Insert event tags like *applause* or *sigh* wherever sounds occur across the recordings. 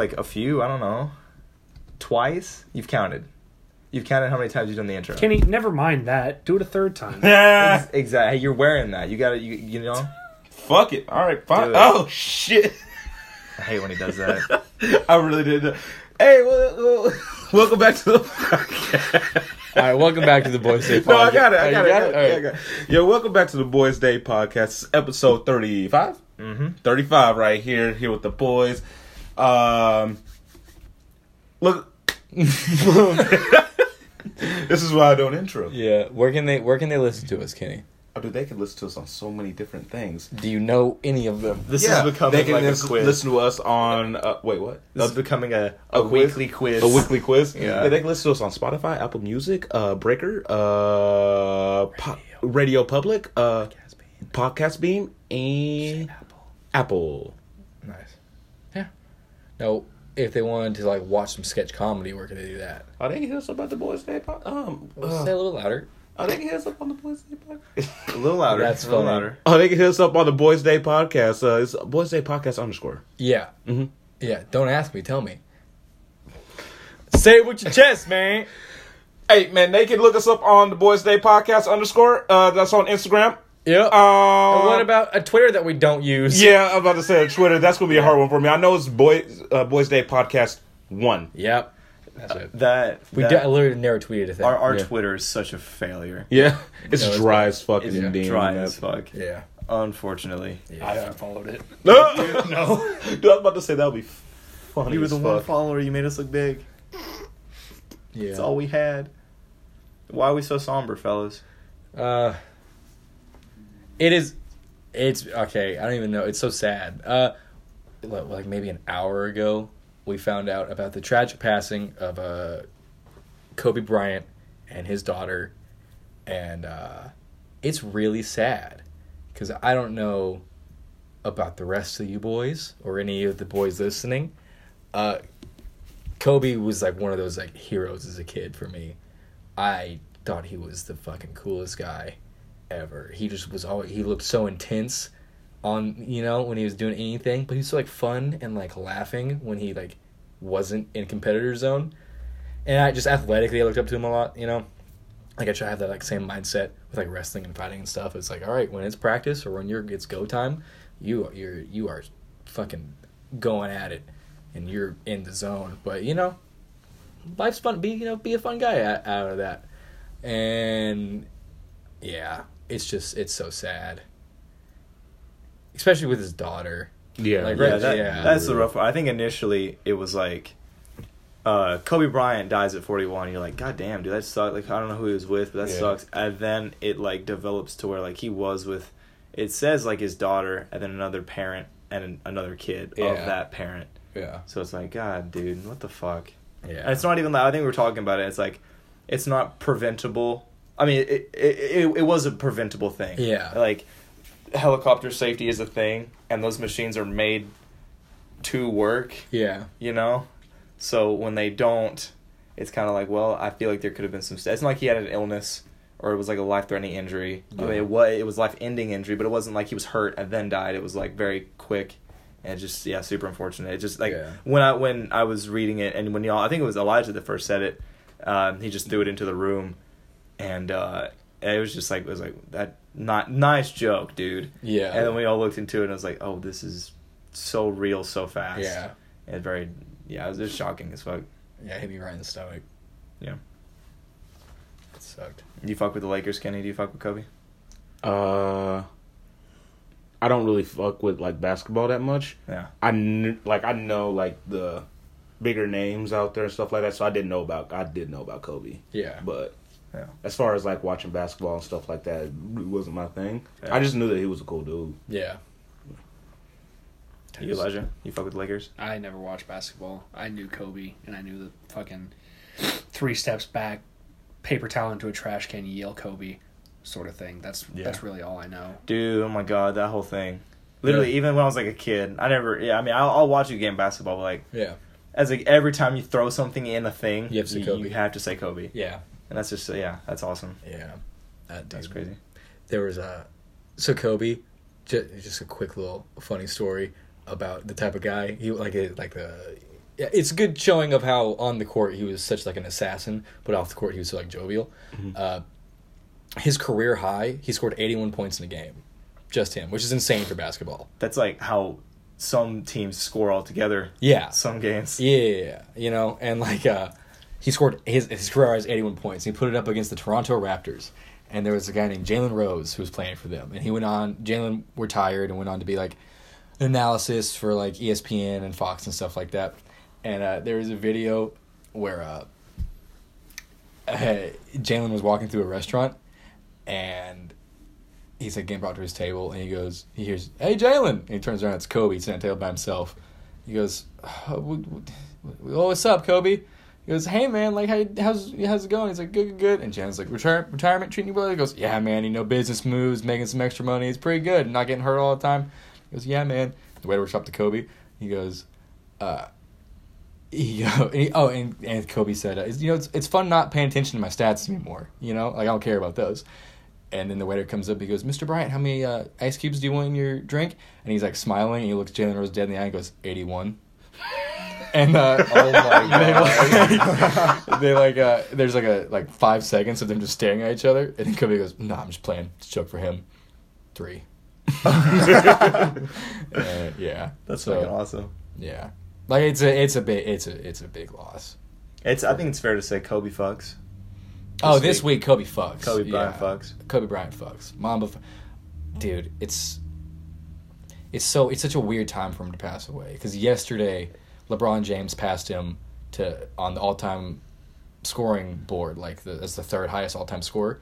like a few. I don't know. Twice you've counted. You've counted how many times you've done the intro. Kenny, never mind that. Do it a third time. *laughs* Ex- exactly. You're wearing that. You got to You, you know. Fuck it. All right, fine. Do it. Oh shit. I hate when he does that. *laughs* I really did. Hey, well, well, welcome back to the podcast. All right, welcome back to the Boys Day Podcast. *laughs* No, I got it. Oh, I you got it. I got it. All Yeah, I got it. Yo, welcome back to the Boys Day Podcast, It's episode 35. mm-hmm. 35 right here, here with the boys. Um, look, *laughs* this is why I don't intro. Yeah, where can they where can they listen to us, Kenny? Oh, dude, they can listen to us on so many different things. Do you know any of them? This yeah, is becoming they can like listen, a quiz. listen to us on. Uh, wait, what? This is becoming a, a, a weekly quiz. A weekly quiz. Yeah. they can listen to us on Spotify, Apple Music, uh, Breaker, uh, po- Radio Public, uh, Podcast Beam, and Apple. Nice. Yeah. No, if they wanted to like watch some sketch comedy, where can they do that? Oh, they can hit us up at the Boys Day. Po- um, Say uh, a little louder. oh, they can hit us up on the Boys Day podcast. *laughs* A little louder. That's a little funny. louder. oh, they can hit us up on the Boys Day podcast. Uh, it's Boys Day podcast underscore. Yeah. Mm-hmm. Yeah. Don't ask me. Tell me. Say it with your chest, man. Hey man, they can look us up on the Boys Day podcast underscore. Uh, that's on Instagram. Yep. Um, And what about a Twitter that we don't use? Yeah, I'm about to say on Twitter. That's gonna be a hard one for me. I know it's Boys uh, Boys Day podcast one. Yep. That's it. That We that, d- I literally never tweeted a thing. our our yeah. Twitter is such a failure. Yeah, it's No, dry not. as fuck. It's in Dean, dry man. as fuck. Yeah. Unfortunately, I unfollowed it. *laughs* No, no. *laughs* Dude, I was about to say that would be funny. you were as the one fuck. follower. You made us look big. Yeah. That's all we had. Why are we so somber, fellas? Uh, it is. It's okay. I don't even know. It's so sad. Uh, like maybe an hour ago, we found out about the tragic passing of uh, Kobe Bryant and his daughter, and uh, it's really sad because I don't know about the rest of you boys or any of the boys listening. Uh, Kobe was like one of those like heroes as a kid for me. I thought he was the fucking coolest guy ever. He just was always he looked so intense on you know when he was doing anything, but he was so like fun and like laughing when he like wasn't in competitor zone. And I just athletically I looked up to him a lot, you know. Like I try to have that like same mindset with like wrestling and fighting and stuff. It's like all right, when it's practice or when you're it's go time, you you're you are fucking going at it and you're in the zone. But you know, life's fun. Be you know, be a fun guy out, out of that. And yeah, it's just it's so sad, especially with his daughter. Yeah, Like, Yeah, Right, that, yeah. that's the rough part. I think initially it was like uh, Kobe Bryant dies at 41. You're like, God damn, dude, that sucks. Like, I don't know who he was with, but that Yeah. sucks. And then it like develops to where like he was with. It says like his daughter and then another parent and an, another kid of that parent. Yeah, So it's like, God, dude, what the fuck? yeah. And it's not even. That I think we're talking about it. It's like, it's not preventable. I mean, it it, it, it was a preventable thing. Yeah. Like, helicopter safety is a thing, and those machines are made to work. yeah, You know, so when they don't, it's kind of like, well, I feel like there could have been some. It's not like he had an illness or it was like a life threatening injury. I mean, it was it was life ending injury, but it wasn't like he was hurt and then died. It was like very quick. And just yeah, super unfortunate. It just like Yeah. when I when I was reading it and when y'all, I think it was Elijah that first said it. Um, he just threw it into the room, and uh, it was just like it was like that not nice joke, dude. yeah. And then we all looked into it and I was like, oh, this is so real, so fast. yeah, And very yeah, it was just shocking as fuck. yeah. Hit me right in the stomach. Yeah. It sucked. Do you fuck with the Lakers, Kenny? Do you fuck with Kobe? Uh, I don't really fuck with like basketball that much. Yeah. I kn- like I know like the bigger names out there and stuff like that. So I didn't know about I did know about Kobe, Yeah, but Yeah. as far as like watching basketball and stuff like that, it really wasn't my thing. Yeah. I just knew that he was a cool dude. yeah. You Elijah? You fuck with Lakers? I never watched basketball. I knew Kobe, and I knew the fucking three steps back, paper towel into a trash can, yell Kobe, sort of thing. That's Yeah. that's really all I know. Dude, oh my god, that whole thing. Literally, even when I was like a kid, I never. Yeah, I mean, I'll, I'll watch you game basketball, but like Yeah, as like every time you throw something in a thing, You have to you, Kobe. you have to say Kobe, yeah, and that's just yeah, that's awesome. yeah. That That's crazy. there was a so Kobe just, just a quick little funny story about the type of guy he like a, like the yeah, it's good showing of how on the court he was such like an assassin, but off the court he was so like jovial. Uh, his career high, he scored 81 points in a game, just him, which is insane for basketball. That's like how some teams score all together. Yeah, Some games. Yeah, you know, and like uh, he scored his his career eighty one points. He put it up against the Toronto Raptors, and there was a guy named Jalen Rose who was playing for them, and he went on. Jalen retired and went on to be like an analysis for like ESPN and Fox and stuff like that. And uh, there was a video where uh, Jalen was walking through a restaurant, and he's like getting brought to his table, and he goes, he hears, "Hey, Jalen!" And he turns around, it's Kobe sitting at the table by himself. He goes, "Oh, w- w- "Oh, what's up, Kobe?" He goes, "Hey, man, like, how, how's how's it going?" He's like, "Good, good, good." And Jalen's like, "Retire, retirement treating you well?" He goes, "Yeah, man, you know, business moves, making some extra money. It's pretty good, not getting hurt all the time." He goes, "Yeah, man." The waiter works up to Kobe. He goes, uh, he and *laughs* he, oh, and, and Kobe said, uh, you know, it's, it's fun not paying attention to my stats anymore. You know, like I don't care about those. And then the waiter comes up. He goes, Mr. Bryant, how many uh, ice cubes do you want in your drink? And he's like smiling. And he looks Jalen Rose dead in the eye and goes, 81. *laughs* And uh, *laughs* Oh my *laughs* they like, they like uh, there's like a like five seconds of them just staring at each other, and then Kobe goes, "No, I'm just playing. It's a joke for him." Three. *laughs* Uh, yeah, That's So, fucking awesome. Yeah, like it's a it's a big it's a it's a big loss. It's. I think it's fair to say Kobe fucks. oh, this week Kobe fucks. Kobe Bryant Yeah. fucks. Kobe Bryant fucks. Mamba, fu- dude, it's it's so it's such a weird time for him to pass away because yesterday LeBron James passed him to on the all time scoring board like the, as the third highest all time scorer,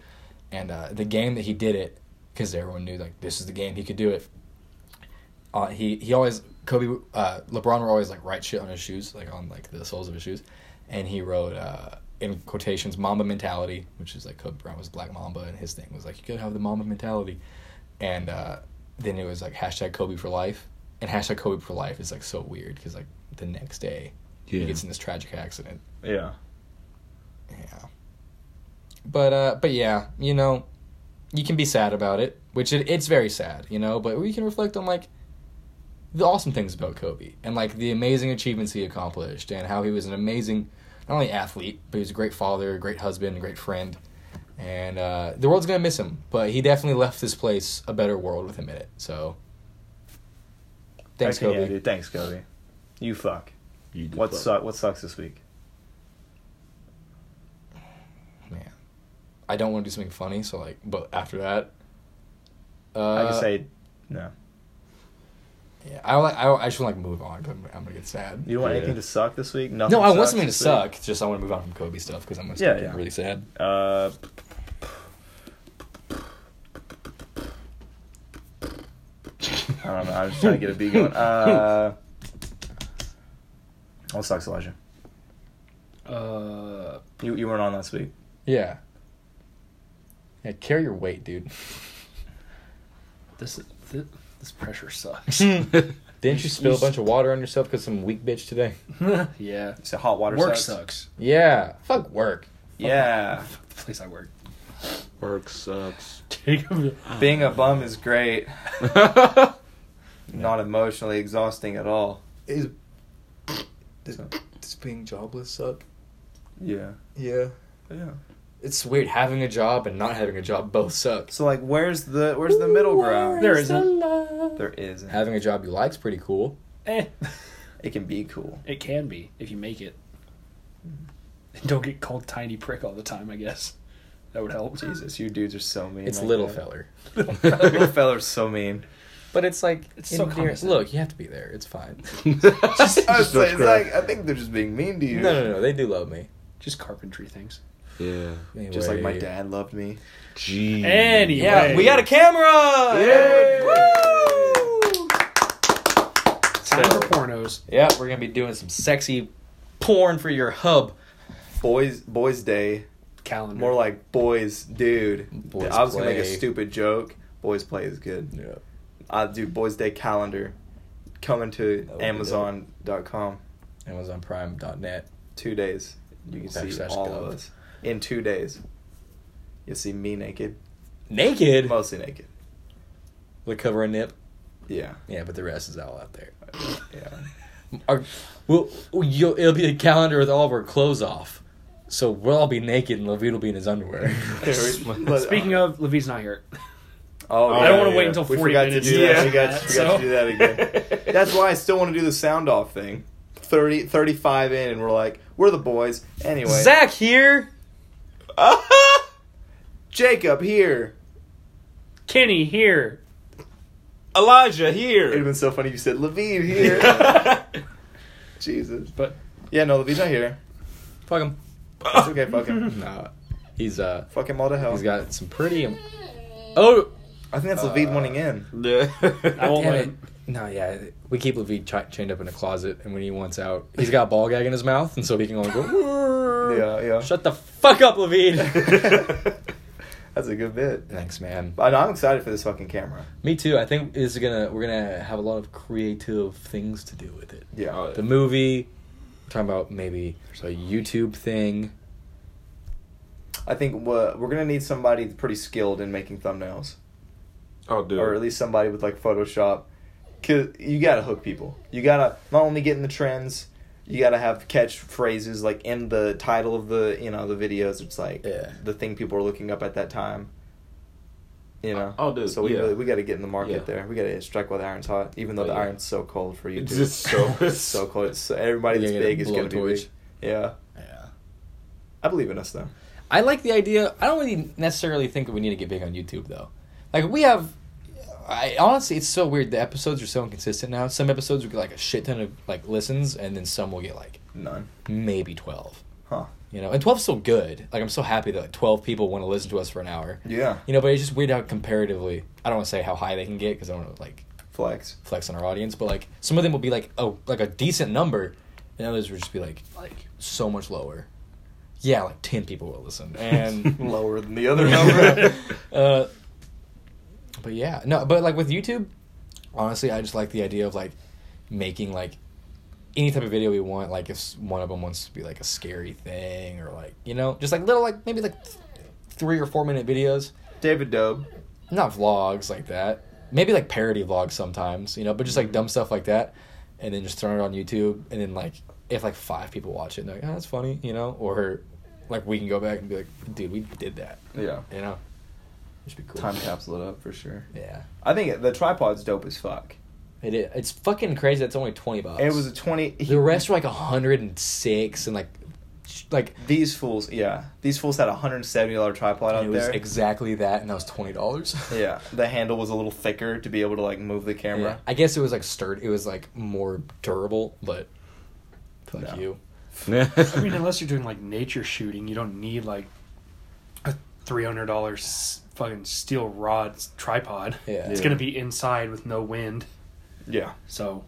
and uh, the game that he did it because everyone knew like this is the game he could do it. Uh, he he always Kobe uh, LeBron were always like write shit on his shoes like on like the soles of his shoes, and he wrote uh, in quotations Mamba mentality, which is like Kobe Bryant was Black Mamba, and his thing was like you gotta have the Mamba mentality, and uh, then it was like hashtag Kobe for life, and hashtag Kobe for life is like so weird because like the next day Yeah. he gets in this tragic accident. Yeah. Yeah. But uh but yeah, you know, you can be sad about it, which it, it's very sad, you know, but we can reflect on like the awesome things about Kobe and like the amazing achievements he accomplished and how he was an amazing not only athlete, but he was a great father, a great husband, a great friend. And uh the world's going to miss him, but he definitely left this place a better world with him in it. So Thanks Kobe. Thanks, Kobe. You fuck. You do What fuck. suck? What sucks this week? Man. I don't want to do something funny, so like but after that uh, I can say no. Yeah, I like. I, I just want to like move on. I'm, I'm gonna get sad. You don't want Yeah. anything to suck this week? Nothing. No, I want something to week? suck. It's Just I want to move on from Kobe stuff because I'm gonna Yeah, yeah. really sad. Uh, I don't know. I'm just trying to get a beat going. *laughs* Uh, what sucks, Elijah? Uh, You you weren't on last week. Yeah. Yeah, carry your weight, dude. this this, this pressure sucks. *laughs* Didn't you spill a bunch of water on yourself because some weak bitch today? *laughs* yeah, You said hot water work sucks. sucks. Yeah. Fuck work. Yeah, The place I work. Work sucks. being a bum is great. *laughs* Not emotionally exhausting at all. Is does- does being jobless suck? Yeah, Yeah. yeah. It's weird having a job and not having a job both suck. So like, where's the where's the middle ground? There isn't. There isn't. Having a job you like's pretty cool. Eh, It can be cool. it can be if you make it. *laughs* Don't get called tiny prick all the time. I guess that would help. Jesus, you dudes are so mean. It's like little that. feller. *laughs* little fella's so mean. But it's like It's so endearing. condescending. Look, you have to be there. It's fine. I, *laughs* Just was saying, it's like, I think they're just being mean to you. No, no, no. They do love me. Just carpentry things. Yeah. Just like my dad loved me. Gee. Anyway. Yeah, we got a camera. Yay! Woo! Time for pornos. Yeah, we're gonna be doing some sexy porn for your hub. Boys, boys' day. Calendar. More like boys, dude. Boys I was gonna make a stupid joke. Boys play is good. Yeah. I do boys' day calendar. Coming to That would be Amazon.com. AmazonPrime.net. Two days. You can see all gov. of us. In two days. You'll see me naked. Naked. Mostly naked. With cover a nip. Yeah. Yeah, but the rest is all out there. *laughs* Yeah. Our, we'll, you'll, it'll be a calendar with all of our clothes off. So we'll all be naked and Levine will be in his underwear. *laughs* Speaking of, Levi's not here. Oh, I don't want to yeah, wait yeah. until we 40 forgot minutes to do to that. do We got, that, we got so- to do that again. *laughs* That's why I still want to do the sound off thing. 30, 35 in, and we're like, we're the boys. Anyway, Zach here. *laughs* Jacob here. Kenny here. Elijah here. It'd have here. been so funny if you said Levine *laughs* here. Jesus. But Yeah, no, Levine's not here. Fuck him. It's okay, fuck him. Nah, he's uh, Fuck him all to hell. he's got some pretty. Oh, I think that's Levine uh, wanting in. Yeah. *laughs* I won't let it. him. No, yeah, we keep Levine ch- chained up in a closet, and when he wants out, he's got a ball gag in his mouth, and so he can only go. *laughs* Yeah, yeah. Shut the fuck up, Levine. *laughs* that's a good bit. Thanks, man. But I'm excited for this fucking camera. Me too. I think is gonna we're gonna have a lot of creative things to do with it. Yeah. Oh, The movie, we're talking about maybe there's a YouTube thing. I think we're, we're gonna need somebody pretty skilled in making thumbnails, Oh, dude. or at least somebody with like Photoshop. Cause you gotta hook people. You gotta not only get in the trends, you gotta have catchphrases like in the title of the you know the videos. It's like Yeah. the thing people are looking up at that time. You know. Oh, dude, So we yeah. really, we gotta get in the market Yeah. there. We gotta strike while the iron's hot, even though Oh, the yeah. iron's so cold for you. It's just so- *laughs* it's so cold. It's so, everybody that's big is gonna a be big. Yeah, Yeah. I believe in us though. I like the idea. I don't really necessarily think that we need to get big on YouTube though. Like we have. I honestly, it's so weird. The episodes are so inconsistent now. Some episodes will get like a shit ton of like listens, and then some will get like None. maybe twelve. Huh. You know, and 12's still good. Like I'm so happy that like 12 people want to listen to us for an hour. Yeah. You know, but it's just weird how comparatively. I don't want to say how high they can get because I don't want to like Flex. flex on our audience, but like some of them will be like oh like a decent number, and others will just be like like so much lower. Yeah, like 10 people will listen, *laughs* and Lower than the other number. *laughs* uh, but yeah, no, but like with YouTube, honestly, I just like the idea of like making like any type of video we want. Like if one of them wants to be like a scary thing, or like you know, just like little like maybe like th- three or four minute videos, David Dobrik. not vlogs like that. Maybe like parody vlogs sometimes, you know, but just like mm-hmm. dumb stuff like that, and then just throw it on YouTube, and then like if like five people watch it, and they're like, oh, that's funny, you know, or like we can go back and be like, dude, we did that, Yeah. you know, which be cool. Time capsule it up for sure. Yeah. I think the tripod's dope as fuck. It is. It's fucking crazy. It's only twenty bucks. It was a 20. the rest were like hundred and six and like, like These fools, yeah. These fools had a $170 tripod out it was there. exactly that, and that was twenty dollars. *laughs* yeah. The handle was a little thicker to be able to like move the camera. Yeah. I guess it was like sturdy. It was like more durable, but fuck No. you. I mean, unless you're doing like nature shooting, you don't need like a three hundred dollars fucking steel rod tripod. Yeah. It's Yeah. gonna be inside with no wind. Yeah. So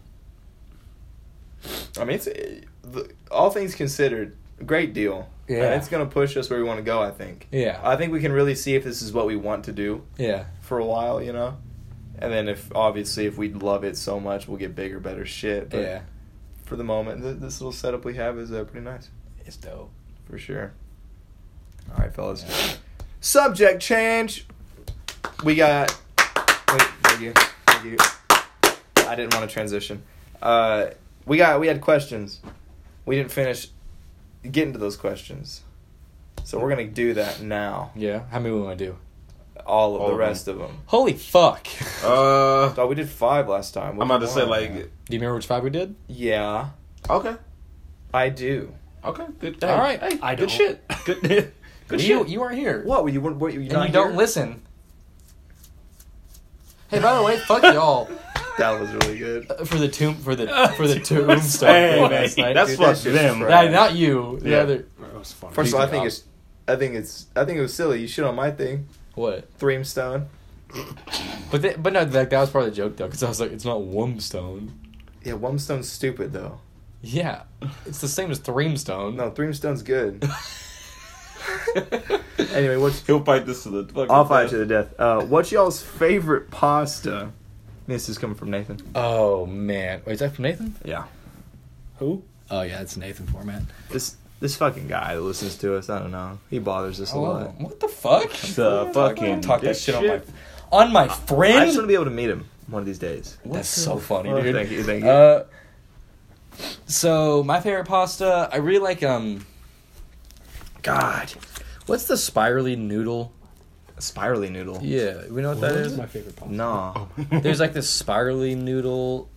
I mean, it's uh, the, all things considered, great deal. Yeah. And it's gonna push us where we want to go. I think. Yeah. I think we can really see if this is what we want to do Yeah. for a while, you know. And then if obviously if we love it so much, we'll get bigger, better shit. But yeah. for the moment, th- this little setup we have is uh, pretty nice It's dope. for sure. All right, fellas. Subject change. We got. Wait, thank you, thank you. I didn't want to transition. Uh, we got. We had questions. We didn't finish getting to those questions, so we're gonna do that now. Yeah. How many we want to do? All of All the of rest of them. Holy fuck! uh, *laughs* Oh, we did five last time. I'm about to say One. like, Do you remember which five we did? Yeah, okay, I do. okay, good. All right. hey, I good don't. shit. *laughs* Good, good you shit. you weren't here. What were you? What, were you and not you don't listen. Hey, by the way, fuck *laughs* y'all That was really good. Uh, for the tomb for the *laughs* for the tombstone Hey, last night. that's Dude, fuck that them. trash. Not you. The Yeah. other it was fun. First of all, I think it's. I think it's. I think it was silly. You shit on my thing. what? Threemstone. But th- but no, like that was part of the joke though, because I was like, it's not Wumstone. Yeah, Wumstone's stupid though. Yeah, it's the same as Threemstone. No, Threemstone's good. *laughs* *laughs* anyway, what's He'll fight this to the fucking. I'll fight you to the death. Uh, what's y'all's favorite pasta? This is coming from Nathan. Oh man, wait, is that from Nathan? Yeah. Who? Oh yeah, it's Nathan format. This this fucking guy that listens to us, I don't know. He bothers us a lot. What the fuck? The fucking talk that dick shit on my on my friend. I just friend. want to be able to meet him one of these days. That's so funny, Oh, dude. thank you, thank you. Uh, So my favorite pasta, I really like um. God, what's the spirally noodle? Spirally noodle. Yeah, we know what that That's is. my favorite pasta. Nah. Oh. *laughs* There's like this spirally noodle,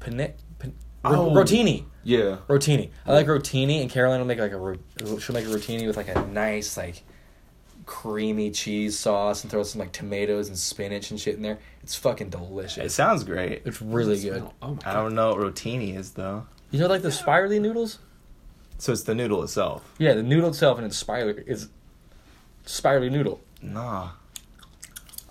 pane, pan, Oh. rotini. Yeah. Rotini. I like rotini, and Caroline will make like a ro- she'll make a rotini with like a nice like creamy cheese sauce and throw some like tomatoes and spinach and shit in there. It's fucking delicious. It delicious. sounds great. It's really good. Oh my I god. don't know what rotini is though. You know, like the spirally noodles. So it's the noodle itself. Yeah, the noodle itself and it's spirally. It's spirally noodle. Nah.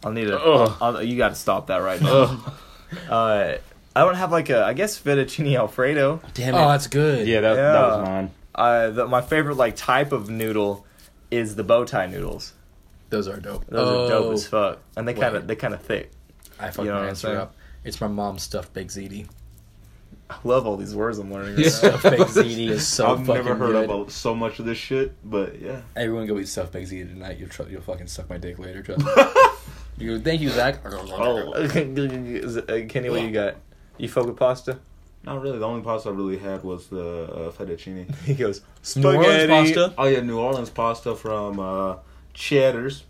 I'll need a. Ugh. I'll, you got to stop that right now. *laughs* uh, I don't have like a. I guess fettuccine alfredo. Damn it! Oh, that's good. Yeah, that, that Yeah. was mine. Uh, the, my favorite like type of noodle is the bow tie noodles. those are dope. Those are dope Oh, as fuck, and they kind wait. of they kind of thick. I fucked You know what my I'm answer saying? up. It's my mom's stuffed baked ziti. I *laughs* love all these words I'm learning. Right Stuffed baked ziti is so fucking. I've fucking never heard good. of a- so much of this shit, but yeah. Everyone go eat stuffed baked ziti tonight. You'll tr- you'll fucking suck my dick later. Trust me. *laughs* you go, thank you, Zach. Oh. It- *laughs* uh, Kenny, what you got? You fuck with pasta? Not really. The only pasta I really had was the uh, fettuccine. He goes New Orleans spaghetti. pasta. Oh yeah, New Orleans pasta from uh, Cheddar's.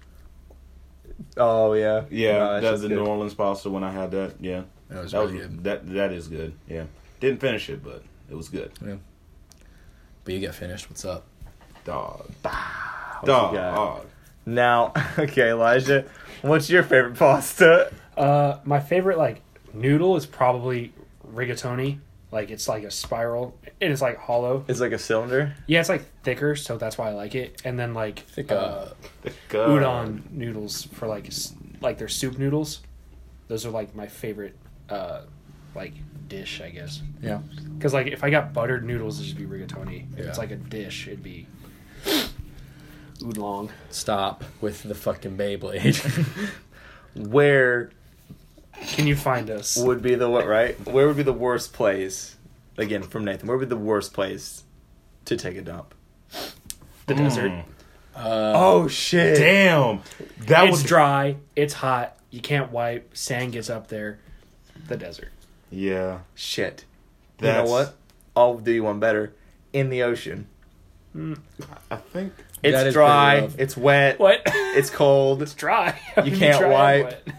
Oh yeah, Yeah, No, that's just the good. New Orleans pasta when I had that. Yeah, That was that was really good. that that is good. Yeah, didn't finish it, but it was good. Yeah. But you get finished. What's up? Dog, What dog, dog. Now, *laughs* okay, Elijah, what's your favorite pasta? Uh, my favorite like noodle is probably rigatoni. Like it's like a spiral. and It is like hollow. It's like a cylinder. Yeah, it's like thicker, so that's why I like it. And then like Thick, uh, uh, God. udon noodles for like like their soup noodles. Those are like my favorite uh like dish, I guess. Yeah. Because like if I got buttered noodles, it'd just be rigatoni. If it's like a dish, it'd be oolong. Stop with the fucking Beyblade. *laughs* Where Can you find us? would be the what? Right? Where would be the worst place? Again, from Nathan. Where would be the worst place to take a dump? The Mm. desert. uh, Oh shit! Damn, that it's was dry. It's hot. You can't wipe. Sand gets up there. The desert. Yeah. Shit. That's, You know what? I'll do you one better. In the ocean. I think It's That is dry. It's wet. What? *laughs* It's cold. it's dry. You *laughs* can't Dry wipe. wet?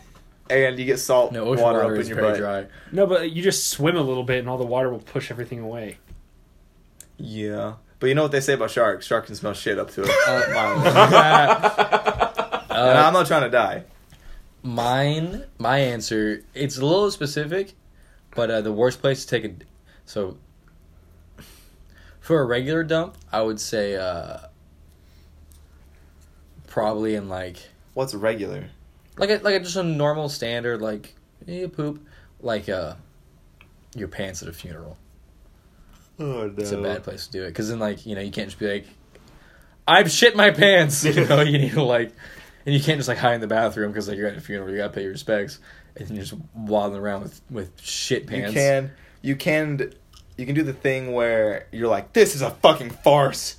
and you get salt no, ocean water, water, up is in your butt. dry. No, but you just swim a little bit, and all the water will push everything away. Yeah. But you know what they say about sharks? Sharks can smell shit up to it. *laughs* Uh, Mine. Uh, I'm not trying to die. Mine, my answer, it's a little specific, but uh, the worst place to take a. So, for a regular dump, I would say uh, probably in like What's regular? like a, like a, just a normal standard like you poop like uh your pants at a funeral. oh no. It's a bad place to do it because then like you know you can't just be like I've shit my pants. *laughs* You know you need to like and you can't just like hide in the bathroom because like you're at a funeral you gotta pay your respects and you're just waddling around with with shit pants. You can you can you can do the thing where you're like, This is a fucking farce.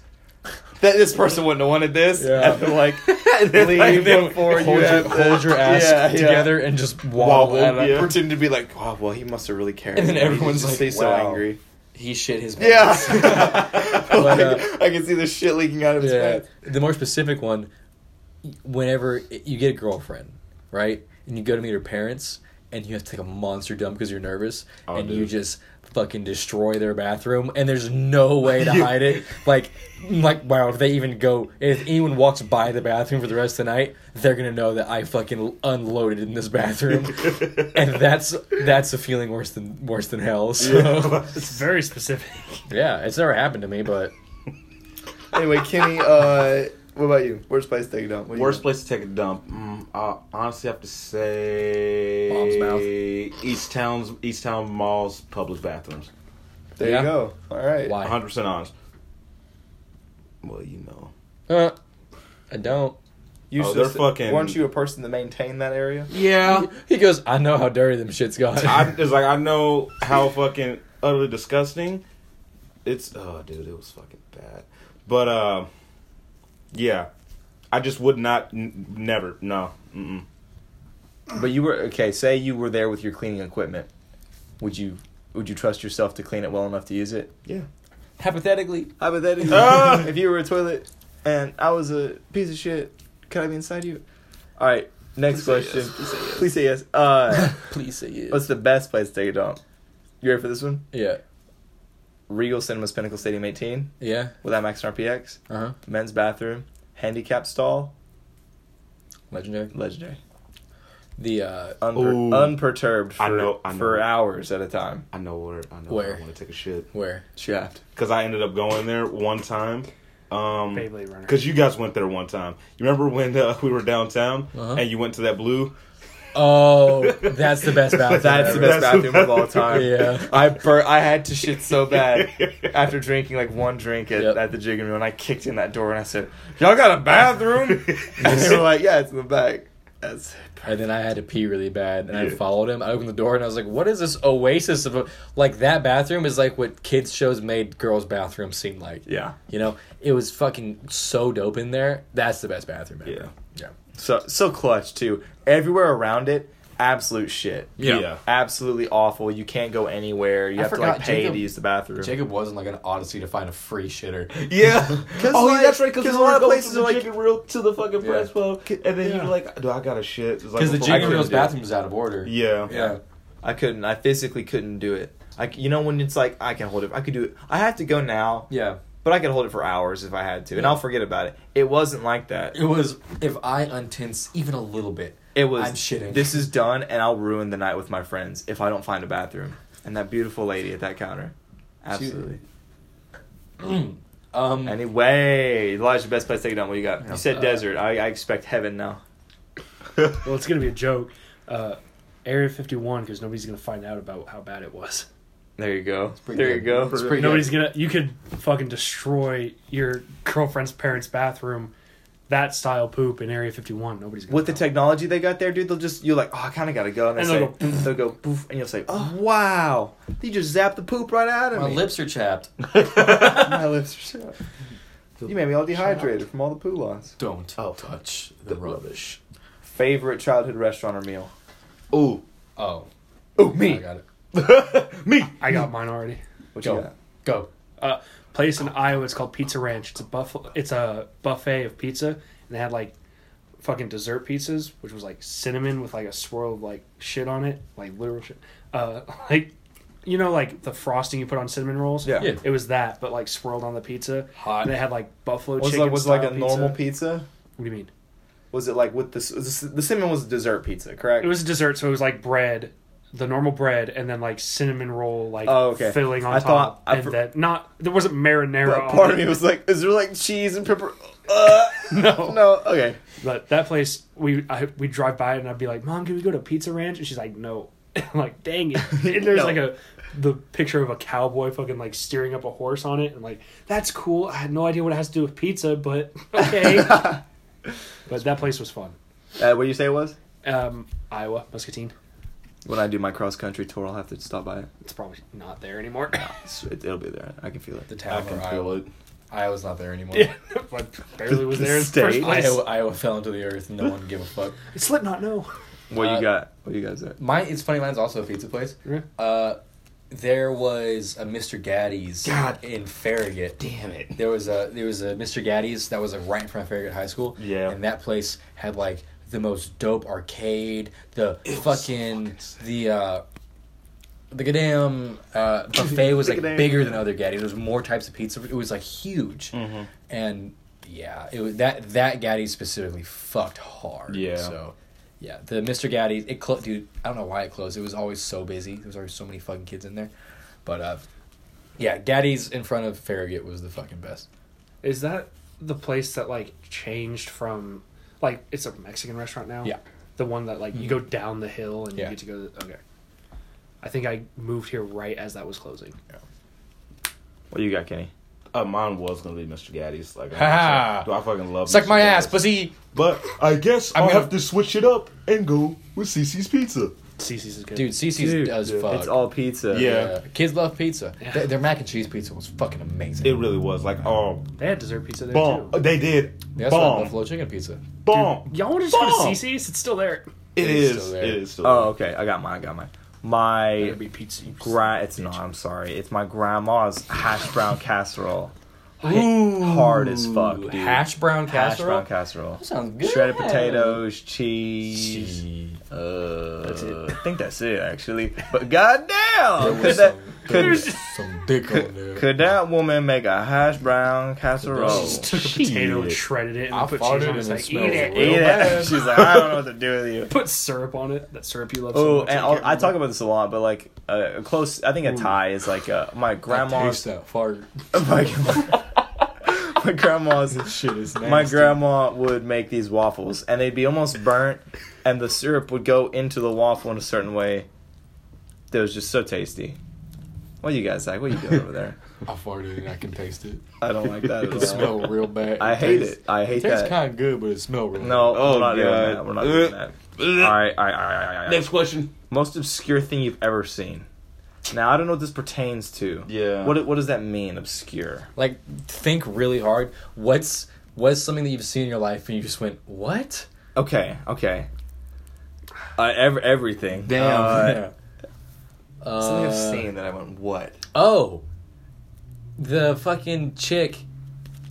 That this person wouldn't have wanted this. Yeah. And then *laughs* like leave before hold, you your, have hold your ass Yeah, yeah. together and just waddle. Wobble, And Yeah. pretend to be like, oh well, he must have really cared. And then everyone's just like, he's so wow. angry. He shit his Yeah, pants. *laughs* *laughs* Like, uh, I can see the shit leaking out of his yeah. pants. The more specific one, whenever you get a girlfriend, right, and you go to meet her parents, and you have to take a monster dump because you're nervous, Oh, and you just fucking destroy their bathroom, and there's no way to *laughs* hide it. Like, like wow, if they even go, if anyone walks by the bathroom for the rest of the night, they're gonna know that I fucking unloaded in this bathroom, *laughs* and that's that's a feeling worse than worse than hell. So *laughs* It's very specific. yeah, it's never happened to me, but Anyway, Kenny, uh, what about you? Worst place to take a dump? What Worst place to take a dump. Mm, I honestly have to say Mom's mouth. East Towne's East Towne Mall's public bathrooms. There Yeah. you go. All right. Why? 100 percent honest. Well, you know. uh, I don't. You Oh, they're have- fucking- Weren't you a person to maintain that area? Yeah. He goes, I know how dirty them shits got. I, *laughs* it's like I know how fucking utterly disgusting. It's oh, dude, it was fucking bad. But uh, yeah, I just would not, n- never, no. Mm-mm. But you were okay. Say you were there with your cleaning equipment. Would you would you trust yourself to clean it well enough to use it? Yeah. Hypothetically, Hypothetically, Ah! if you were a toilet and I was a piece of shit, could I be inside you? All right, next Please say question. yes. Please say yes. Please say yes. Uh, *laughs* please say yes. what's the best place to take a dump? You ready for this one? yeah, Regal Cinemas Pinnacle Stadium 18 yeah, with IMAX and RPX, uh huh. men's bathroom, handicap stall, Legendary. legendary. The uh, Unper- Ooh. unperturbed for, I know- I know. for hours at a time. I know where I know Where? I want to take a shit where? Shaft. because I ended up going there one time. Um, Runner. because you guys went there one time. You remember when uh, we were downtown Uh-huh. and you went to that blue? Oh, that's the best bathroom. That's the best That's the bathroom of all time. Yeah. I bur- I had to shit so bad after drinking like one drink at, Yep. at the Jig room, and I kicked in that door and I said, "Y'all got a bathroom?" *laughs* and they were like, "Yeah, it's in the back." That's And then I had to pee really bad, and I Yeah. followed him. I opened the door, and I was like, "What is this oasis of a like that bathroom is like what kids shows made girls' bathrooms seem like." yeah. You know, it was fucking so dope in there. That's the best bathroom ever. Yeah. Yeah, So so clutch too. Everywhere around it, absolute shit. Yeah. Yeah. Absolutely awful. You can't go anywhere. You I have to like pay Jacob- to use the bathroom. Jacob wasn't like an odyssey to find a free shitter. *laughs* Yeah. *laughs* 'Cause, oh, like- yeah, that's right. 'cause Because a lot of places places are are like- like Jig and Reel to the fucking Yeah. press pub, and then Yeah. you're like, "Do I got to shit?" It's like Because the before- I Jig and Reel's bathroom is out of order. Yeah. yeah. I couldn't. I physically couldn't do it. I, c- you know, when it's like I can hold it. I could do it. I have to go now, Yeah. But I could hold it for hours if I had to, and I'll forget about it. It wasn't like that. It was if I untense even a little bit. It was. I'm shitting. This is done, and I'll ruin the night with my friends if I don't find a bathroom. And that beautiful lady at that counter, absolutely. um, Anyway, Elijah, the best place to take it down. What you got? You said Uh, desert. I, I expect heaven now. *laughs* Well, it's gonna be a joke. Uh, Area 51 because nobody's gonna find out about how bad it was. There you go. pretty There you go. It's pretty Nobody's gonna. You could fucking destroy your girlfriend's parents' bathroom. That style poop in Area 51. Nobody's gonna. With the know. technology they got there, dude, they'll just you're like, oh, I kind of gotta go, and, they And say, they'll go, they'll go poof, and you'll say, oh wow, you just zap the poop right out of my me. My lips are chapped. *laughs* my lips are chapped. You made me all dehydrated from all the poo loss. Don't Oh. touch the rubbish. Favorite childhood restaurant or meal? Ooh, Oh, Oh, I me. got it. *laughs* me. I got mine already. What Go. you got? Go. Uh, place in Iowa. It's called Pizza Ranch. It's a buff. It's a buffet of pizza, and they had like fucking dessert pizzas, which was like cinnamon with like a swirl of like shit on it, like literal shit. Uh, *laughs* like you know, like the frosting you put on cinnamon rolls. Yeah. Yeah. It was that, but like swirled on the pizza. Hot. And they had like buffalo Was it chicken. like, was it like a style normal pizza. pizza? What do you mean? Was it like with this? The cinnamon was a dessert pizza, correct? It was a dessert, so it was like bread, the normal bread, and then like cinnamon roll, like Oh, okay. filling on I top. thought- I and that not there wasn't marinara. Part it. of me was like, is there like cheese and pepper? Uh, *laughs* No. no. Okay. But that place, we I, we drive by it and I'd be like, "Mom, can we go to Pizza Ranch?" And she's like, "No." I'm *laughs* like, dang it! *laughs* And there's No. like a the picture of a cowboy fucking like steering up a horse on it, and like that's cool. I had no idea what it has to do with pizza, but okay. but that place was fun. Uh, what do you say it was? Um, Iowa Muscatine. When I do my cross country tour, I'll have to stop by it. It's probably not there anymore. It's, it it'll be there. I can feel it. The I town can where feel Iowa. it. Iowa's not there anymore. yeah, *laughs* but barely was The there in the state. first place. Iowa, Iowa fell into the earth. No one gave a fuck. It's *laughs* Slipknot, no. What Uh, you got? What you guys at? Mine. It's funny. Mine's also a pizza place. Yeah. Uh, there was a Mr. Gatti's God. in Farragut. Damn it. There was a there was a Mr. Gatti's that was like right in front of Farragut High School. Yeah. And that place had like the most dope arcade, the It was so fucking fucking the uh the goddamn uh, *laughs* buffet was like goddamn- bigger than other Gatti's. There was more types of pizza. It was like huge. Mm-hmm. And yeah, it was that that Gatti's specifically fucked hard. Yeah. So yeah, the Mr. Gatti's it closed. Dude, I don't know why it closed. It was always so busy. There was always so many fucking kids in there. But uh, yeah, Gatti's in front of Farragut was the fucking best. Is that the place that like changed from like it's a Mexican restaurant now? Yeah. The one that like you go down the hill and Yeah. you get to go. To, okay. I think I moved here right as that was closing. Yeah. What do you got, Kenny? Uh, mine was gonna be Mr. Gatti's. Like, Ha ha. do I fucking love? Suck Mr. my ass, Gatti's. pussy. But I guess I'm I'll gonna- have to switch it up and go with CiCi's Pizza. CiCi's is good. Dude, CiCi's Dude, does yeah. fuck. It's all pizza. Yeah. Kids love pizza. Yeah. Their, their mac and cheese pizza was fucking amazing. It really was like, oh, they had dessert pizza there bomb. too. They did. They also have Bomb. buffalo chicken pizza. Bomb. Y'all want to just go to CiCi's? It's still there. It It's is. still there. It is. Still Oh, okay. I got mine. I got mine. my Better be pizza. you gra- it's not. I'm sorry. It's my grandma's hash brown casserole. Hard as fuck, dude. Hash brown casserole. Hash brown casserole. That sounds good. Shredded potatoes, cheese. Jeez. Uh, That's it. I think that's it actually. But goddamn, There could was that some, could, some dick on there. could that woman make a hash brown casserole? Just took a potato and shredded it and I put cheese on it. and like, eat it. Eat it. *laughs* She's like, I don't know what to do with you. Put syrup on it. That syrup you love so Oh, much. and I I'll, I talk about this a lot, but like uh, a close, I think a tie is like uh, my I taste grandma's. that fart. *laughs* My, *laughs* my grandma's This shit is nasty. My grandma would make these waffles, and they'd be almost burnt, and the syrup would go into the waffle in a certain way that was just so tasty. What do you guys like? What are you doing over there? *laughs* I farted and I can taste it. I don't like that at It smells real bad. I hate tastes- it. I hate It tastes that. kind of good, but it smells real No, Oh, we're not oh, doing that. We're not doing that. All right, all right, all right, all right, all right. Next question. Most obscure thing you've ever seen. Now I don't know what this pertains to. Yeah. What what does that mean? Obscure. Like, think really hard. What's what's something that you've seen in your life and you just went, what? Okay, okay. Uh, ev- everything. Uh, *laughs* yeah. Something I've Uh, seen that I went, what? Oh, the fucking chick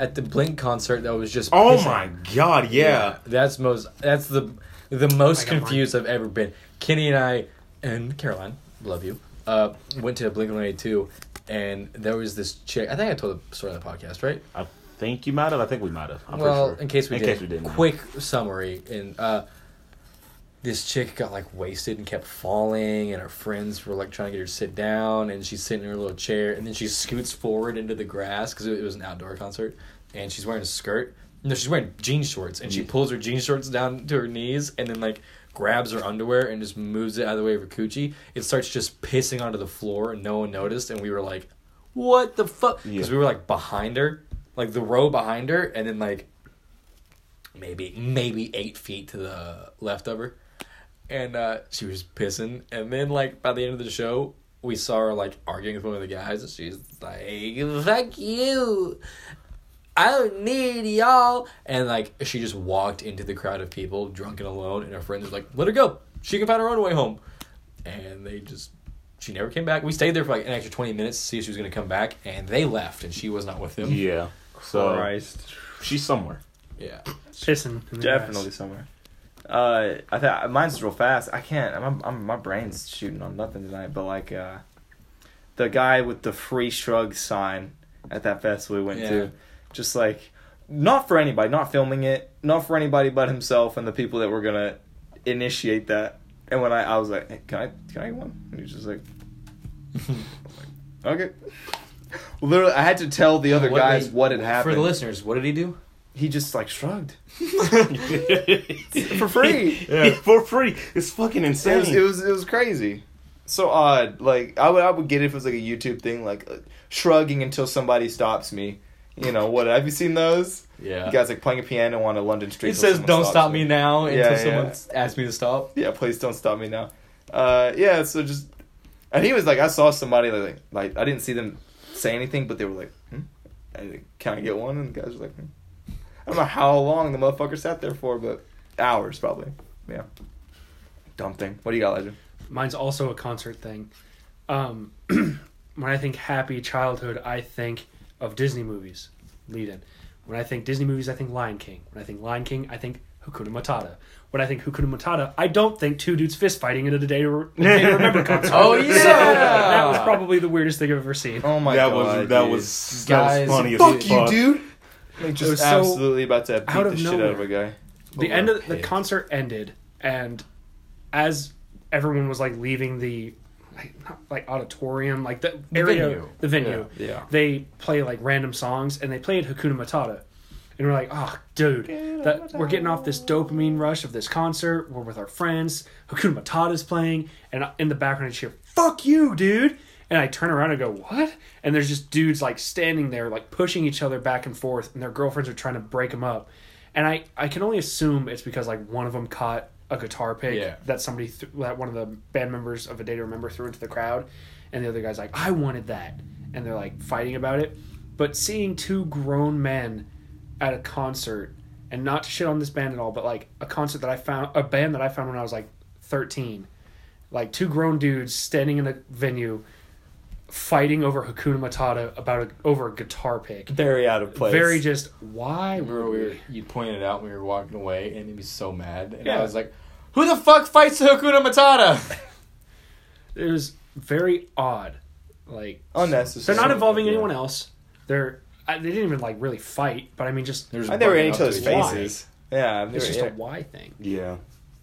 at the Blink concert that was just. Oh pissing. my god, yeah. That's most. That's the the most I got confused I've ever been. Kenny and I and Caroline, love you. Uh, went to Blink One Eighty Two, and there was this chick. I think I told the story on the podcast, right? I think you might have. I think we might have. I'm well, sure. in case we in did, case we didn't. quick summary. And uh, this chick got like wasted and kept falling, and her friends were like trying to get her to sit down, and she's sitting in her little chair, and then she scoots forward into the grass because it, it was an outdoor concert, and she's wearing a skirt. No, she's wearing jean shorts, and she pulls her jean shorts down to her knees, and then like grabs her underwear and just moves it out of the way of her coochie. It starts just pissing onto the floor, and no one noticed, and we were like, "What the fuck?" Because Yeah. we were like behind her, like the row behind her, and then like maybe maybe eight feet to the left of her, and uh, she was pissing. And then like by the end of the show, we saw her like arguing with one of the guys, and she's like, "Fuck you." I don't need y'all. And like she just walked into the crowd of people, drunk and alone, and her friends was like, "Let her go. She can find her own way home." And they just, she never came back. We stayed there for like an extra twenty minutes to see if she was gonna come back, and they left, and she was not with them. Yeah. So Christ. she's somewhere. Yeah. Pissing. Definitely grass. somewhere. Uh, I think mine's real fast. I can't. I'm, I'm my brain's shooting on nothing tonight. But like, uh, the guy with the free shrug sign at that festival we went Yeah. to, just like, not for anybody, not filming it, not for anybody but himself and the people that were gonna initiate that. And when I, I was like, hey, can I, can I get one? And he was just like, *laughs* okay. Literally, I had to tell the other What guys did- what had happened. For the listeners, what did he do? he just like shrugged for *laughs* *laughs* for free. Yeah, for free. It's fucking It insane. was, it was it was crazy, so odd. Like I would I would get it if it was like a YouTube thing, like uh, shrugging until somebody stops me. You know what? Have you seen those? Yeah. You guys like playing a piano on a London street. It says, "Don't stop me now" until Yeah, yeah. someone asks me to stop. Yeah, please don't stop me now. Uh, yeah. So just, and he was like, I saw somebody like like I didn't see them say anything, but they were like, hmm? and can I get one? And the guys were like, hmm. I don't know how long the motherfucker sat there for, but hours probably. Yeah. Dumb thing. What do you got, Legend? Mine's also a concert thing. Um, *clears throat* when I think happy childhood, I think of Disney movies. Lead in. When I think Disney movies, I think Lion King. When I think Lion King, I think Hakuna Matata. When I think Hakuna Matata, I don't think two dudes fist fighting at a Day to, *laughs* day to Remember concert. Oh, So, yeah! that was probably the weirdest thing I've ever seen. Oh my that god, was that dude. was Guys, that was funny as Fuck fuck. you, dude. Like just was so absolutely about to beat out the of shit out of a guy. the end of the okay. concert ended and as everyone was like leaving the like, not, like auditorium like the, The area venue. the venue. Yeah. Yeah. they play like random songs and they played Hakuna Matata. And we're like oh dude that we're getting off this dopamine rush of this concert. We're with our friends. Hakuna Matata's playing. And in the background I cheer fuck you dude. And I turn around and go what? And there's just dudes like standing there like pushing each other back and forth and their girlfriends are trying to break them up. And I, I can only assume it's because like one of them caught a guitar pick Yeah. that somebody th- that one of the band members of a day to remember threw into the crowd and the other guy's like i wanted that and they're like fighting about it but seeing two grown men at a concert and not to shit on this band at all but like a concert that i found a band that i found when i was like 13 like two grown dudes standing in a venue, fighting over Hakuna Matata about a, over a guitar pick. Very out of place. Very just why Remember, would we we? were, you pointed out when we were walking away, and he was so mad. And Yeah. I was like, "Who the fuck fights the Hakuna Matata?" *laughs* It was very odd. Like unnecessary. they're not involving Yeah. anyone else. They're I, they didn't even like really fight, but I mean just There's I think they were in each other's to each other. faces. Yeah, they it's were- just yeah. a why thing. Yeah.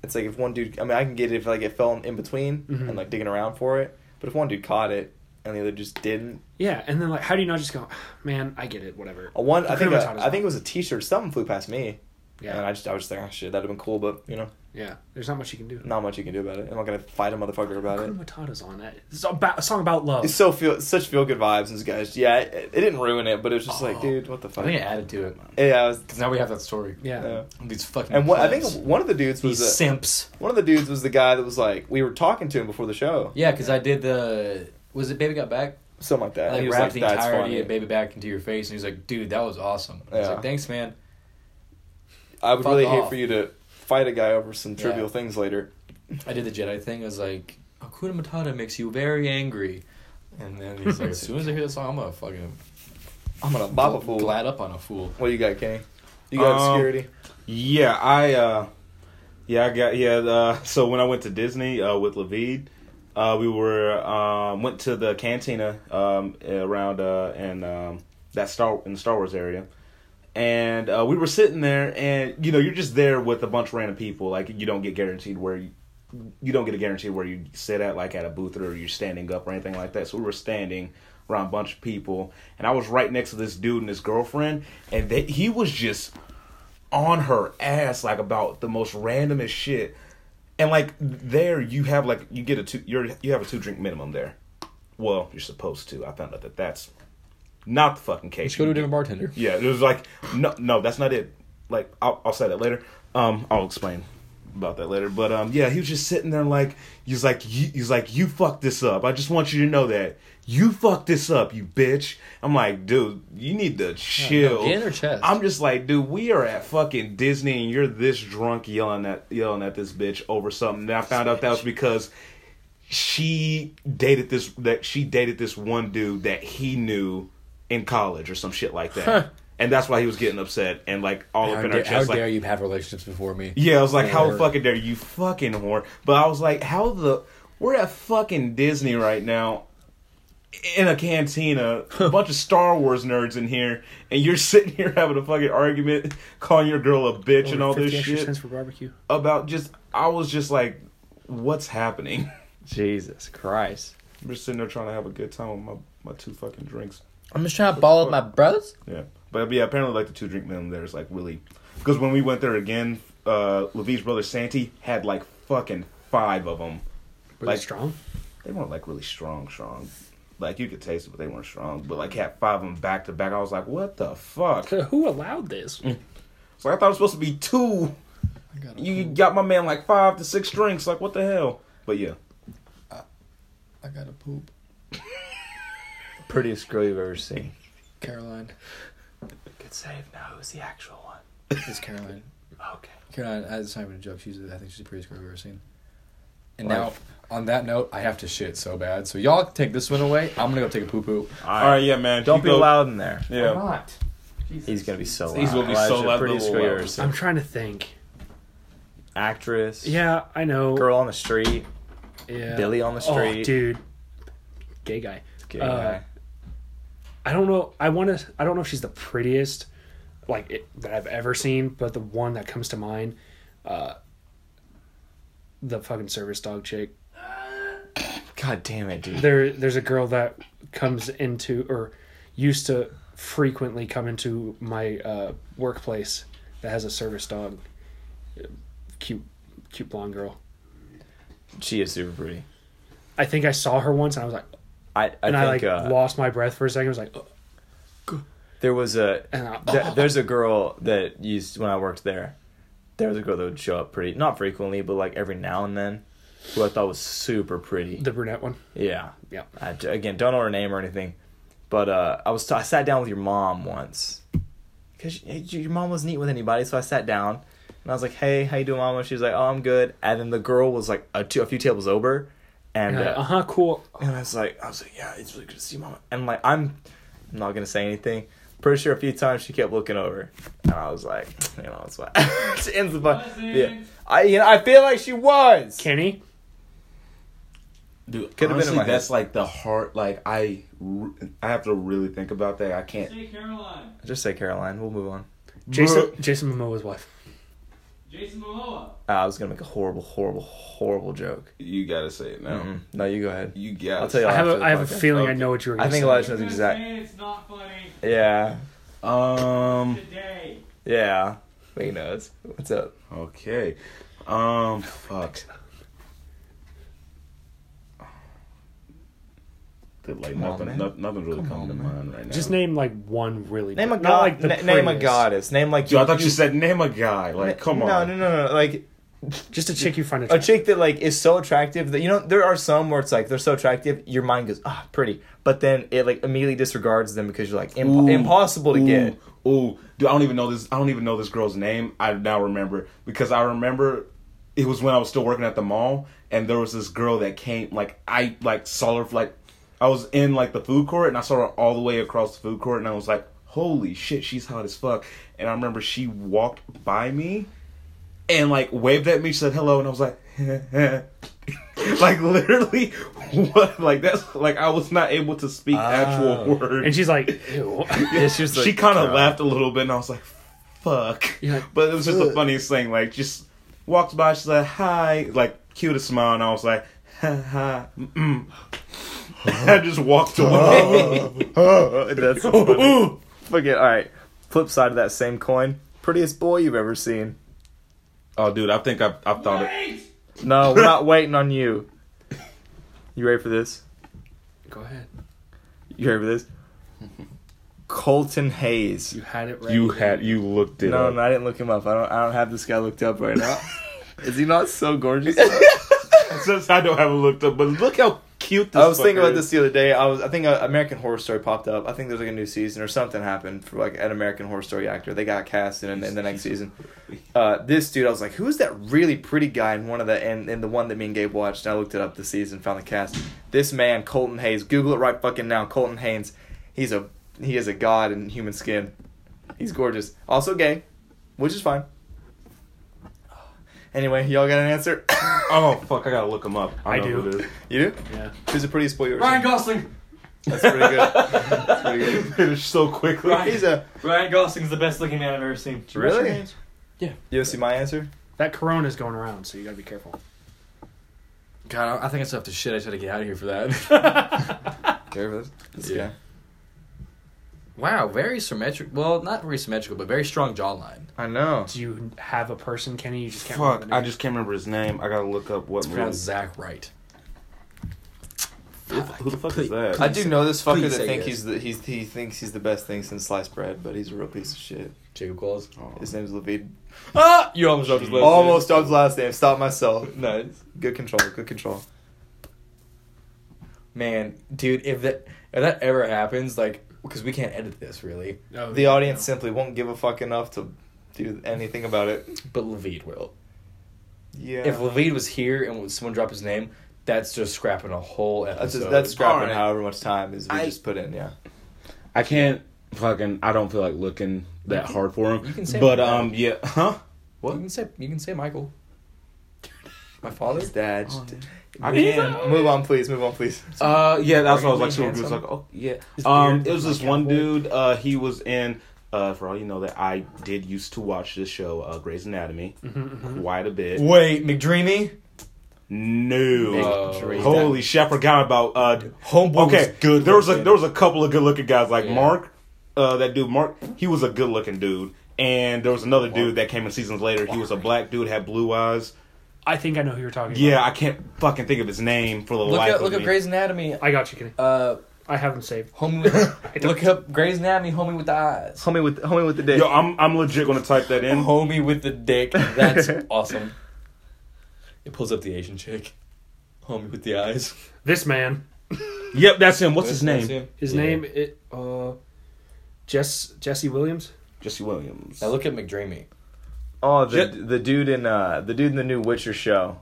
It's like if one dude. I mean, I can get it if like it fell in between Mhm. and like digging around for it. But if one dude caught it and the other just didn't, Yeah, and then like how do you not just go, ah, man, I get it, whatever. a one. I think Hakuna a, Matata's I think it was a T-shirt. Something flew past me, Yeah, and I just I was just like, oh shit, that'd have been cool, but you know, yeah. There's not much you can do. not much you can do about it. I'm not gonna fight a motherfucker about it. Hakuna Matata's on it. It's about, a song about love. It's so feel such feel good vibes and guys. Yeah, it, it didn't ruin it, but it was just like, Oh. dude, what the fuck? I fuck? think it added to it Yeah, because now we have that story. yeah. yeah. These fucking And what, I think one of the dudes was these a, simps. one of the dudes was the guy that was like we were talking to him before the show, Yeah, because I did the. Was it Baby Got Back? something like that. I And he like was the "That's entirety funny." of Baby Back into your face, and he's like, "Dude, that was awesome." I was Yeah. like, "Thanks, man." I would Fuck really hate for you to fight a guy over some trivial Yeah. things later. I did the Jedi thing. I was like, "Hakuna Matata makes you very angry," and then he's like, "As soon as I hear the song, I'm gonna fucking I'm gonna bop a fool. glad up on a fool." What you got, Kenny? You got Um, security? Yeah, I uh yeah, I got yeah, uh *laughs* so when I went to Disney uh with Levid, uh we were um went to the cantina um around uh and um that Star in the Star Wars area. And uh, we were sitting there, and you know, you're just there with a bunch of random people. Like you don't get guaranteed where you, you don't get a guarantee where you sit at, like at a booth or you're standing up or anything like that. So we were standing around a bunch of people, and I was right next to this dude and his girlfriend, and they, he was just on her ass like about the most randomest shit. And like there, you have like you get a two, you're you have a two drink minimum there. Well, you're supposed to. I found out that that's not the fucking case. Let's go to a different bartender. Yeah, it was like no, no, that's not it. Like I'll, I'll say that later. Um, I'll explain about that later. But um, yeah, he was just sitting there like he's like you, he's like you fucked this up. I just want you to know that you fucked this up, you bitch. I'm like, dude, you need to chill. In her chest. I'm just like, dude, we are at fucking Disney and you're this drunk yelling at yelling at this bitch over something. And I found out that was because she dated this that she dated this one dude that he knew in college or some shit like that. Huh. And that's why he was getting upset and like all how up in dare, her how chest like dare you have relationships before me? yeah, I was like, how fucking dare you fucking whore. But I was like, how the we're at fucking Disney right now in a cantina, a bunch of Star Wars nerds in here, and you're *laughs* sitting here having a fucking argument, calling your girl a bitch and all this shit for barbecue. about just I was just like, what's happening? *laughs* Jesus Christ. I'm just sitting there trying to have a good time with my, my two fucking drinks. I'm just trying to ball up my brothers. Yeah, but yeah, apparently like the two drink minimum there is like really because when we went there again, uh, Levi's brother Santi had like fucking five of them. Were Like- they strong? They weren't like really strong, strong. Like you could taste it, but they weren't strong. But like had five of them back to back. I was like, what the fuck? *laughs* Who allowed this? Mm. So I thought it was supposed to be two. You got my man like five to six drinks. Like what the hell? But yeah, I got a poop. Prettiest girl you've ever seen. Caroline. Good save. Now who's the actual one? It's Caroline. Okay. Caroline, that's not even a joke. She's, I think she's the prettiest girl I've ever seen. And Right. now, on that note, I have to shit so bad. So y'all take this one away. I'm gonna go take a poo poo. all right, yeah, man. Don't You be go- loud in there. Yeah, I'm not. He's gonna be so loud. He's gonna be so Elijah, loud, Prettiest little girl loud. ever seen. I'm trying to think. Actress. Yeah, I know. Girl on the street. Yeah. Billy on the Oh, street. dude. Gay guy. Gay Uh, guy. I don't know. I want to. I don't know if she's the prettiest, like it, that I've ever seen, but the one that comes to mind, uh, the fucking service dog chick. God damn it, dude. There, there's a girl that comes into or used to frequently come into my uh, workplace that has a service dog. Cute, cute blonde girl. She is super pretty. I think I saw her once, and I was like, I, I and I like uh, lost my breath for a second. I was like, oh, there was a and I, There- *laughs* there's a girl that used when I worked there. There was a girl that would show up pretty, not frequently, but like every now and then, who I thought was super pretty. the brunette one. yeah, Yeah. I, again, don't know her name or anything, but uh, I was I sat down with your mom once because your mom wasn't eating with anybody, so I sat down and I was like, "Hey, how you doing, mama?" She was like, "Oh, I'm good." And then the girl was like a, two, a few tables over, And uh uh, huh, cool. and I was like, I was like, yeah, it's really good to see mama. And like, I'm, I'm not gonna say anything. Pretty sure a few times she kept looking over, and I was like, *laughs* you know, it's what *laughs* she ends the bu- Yeah, I, you know, I feel like she was. Kenny. Dude, Could've been in honestly, my head. that's like the heart. Like I, I have to really think about that. I can't. Say Caroline. Just say Caroline. We'll move on. Jason Jason Momoa's wife. Jason Momoa. Uh, I was gonna make a horrible, horrible, horrible joke. You gotta say it now. Mm-mm. No, you go ahead. You got. I'll tell you I have after a have a podcast. feeling I know what you were I think say. Elijah You're knows gonna exact. say It's not funny Yeah, Um. today. yeah. He knows. What's up? Okay. Um. Fuck. Dude, like Come on, nothing, man. no, nothing really Come comes on, to man. mind right now. Just name like one really Name a not god. like the na- name a prettiest. goddess. Name like Dude, I thought you you said name a guy. Like, come no, on. No, no, no, Like Just a chick you find a attractive. chick that like is so attractive that you know there are some where it's like they're so attractive your mind goes ah pretty but then it like immediately disregards them because you're like imp- Ooh. impossible to Ooh. get Ooh, dude, I don't even know this. I don't even know this girl's name. I now remember because I remember it was when I was still working at the mall, and there was this girl that came. Like I like saw her like I was in like the food court, and I saw her all the way across the food court, and I was like, "Holy shit, she's hot as fuck!" And I remember she walked by me, and like waved at me, she said hello, and I was like. *laughs* like literally what like that's like I was not able to speak actual Oh. words and she's like, Ew. *laughs* yeah, she was she kind of laughed a little bit, and I was like, "Fuck!" Like, but it was just the funniest thing. Like, just walked by, she's like, "Hi," like cute a smile, and I was like, *laughs* "Ha ha." Mm-mm. *laughs* I just walked away. *laughs* that's so funny. *laughs* forget all right flip side of that same coin prettiest boy you've ever seen oh, dude, I think I've, I've thought it. No we're not waiting on you you ready for this go ahead. you ready for this colton haynes You had it right. You had you looked it no up. no i didn't look him up i don't i don't have this guy looked up right now is he not so gorgeous Since I don't have him looked up, but look how cute this. I was thinking about is. this the other day. I was, I think uh, American Horror Story popped up. I think there's like a new season or something happened for like an American Horror Story actor. They got cast in, in the next season. Uh, this dude, I was like, who's that really pretty guy in one of the and, and the one that me and Gabe watched? And I looked it up the season, found the cast. This man, Colton Haynes. Google it right fucking now. Colton Haynes. He's a he is a god in human skin. He's gorgeous. Also gay, which is fine. Anyway, y'all got an answer? *coughs* Oh fuck! I gotta look him up. I know do. who it is. you do? Yeah. Who's the prettiest boy you ever Ryan seen? Gosling. That's pretty good. *laughs* That's pretty good. *laughs* Finished so quickly. Right. He's a Ryan Gosling's the best looking man I've ever seen. Did you wash your Really? hands? You ever see my answer? That corona's going around, so you gotta be careful. God, I I think I still have to shit. I just had to get out of here for that. *laughs* Care of this? This Yeah. guy. Wow, very symmetrical. Well, not very symmetrical, but very strong jawline. I know. Do you have a person, Kenny? You just can't Fuck! remember I just can't remember his name. I gotta look up what It's movie. pronounced Zach Wright. Who, who the fuck is that? I do know this fucker that think yes. he's the he's he thinks he's the best thing since sliced bread, but he's a real piece of shit. Jacob Claus. Oh. His name's Levine. Ah! You almost dropped his last Almost dropped his last name. Stop myself. *laughs* Nice. Good control. Good control. Man, dude, if that if that ever happens, like, because we can't edit this really, Oh, The yeah, audience no. simply won't give a fuck enough to do anything about it. but Levid will. Yeah. If Levid was here and someone dropped his name, that's just scrapping a whole that's just, that's scrapping Alright. however much time is we I- just put in. Yeah. I can't fucking. I don't feel like looking that hard for him. you can say but my dad. um, yeah, huh? Well, you can say you can say Michael. My father's His dad. Oh, just- I Move can. on- Move on, please. Move on, please. Uh, yeah, that's what I was like. Arguably Super good. Like, oh yeah. Um, it was this like one cowboy. dude. Uh, he was in. Uh, for all you know, that I did used to watch this show, uh, Grey's Anatomy, Mhm, mhm. quite a bit. Wait, McDreamy. No, holy shit! I forgot about. Uh, Homeboy okay, was good. There was a there was a couple of good looking guys like Yeah. Mark. Uh, that dude Mark, he was a good looking dude, and there was another dude that came in seasons later. He was a black dude, had blue eyes. I think I know who you're talking about. Yeah, about. I can't fucking think of his name for the Look life at of look me. at Grey's Anatomy. I got you, Kenny. Uh, I have him saved. homie. *laughs* With, look up Grey's Anatomy. Homie with the eyes. Homie with homie with the dick. Yo, I'm I'm legit gonna type that in. Homie with the dick. That's *laughs* awesome. It pulls up the Asian chick. Homie with the eyes. This man, Yep, that's him. What's his That's name? him. his Yeah. name, it, uh, Jess Jesse Williams. Jesse Williams. Now look at McDreamy. Oh, the Jet- the dude in uh the dude in the new Witcher show.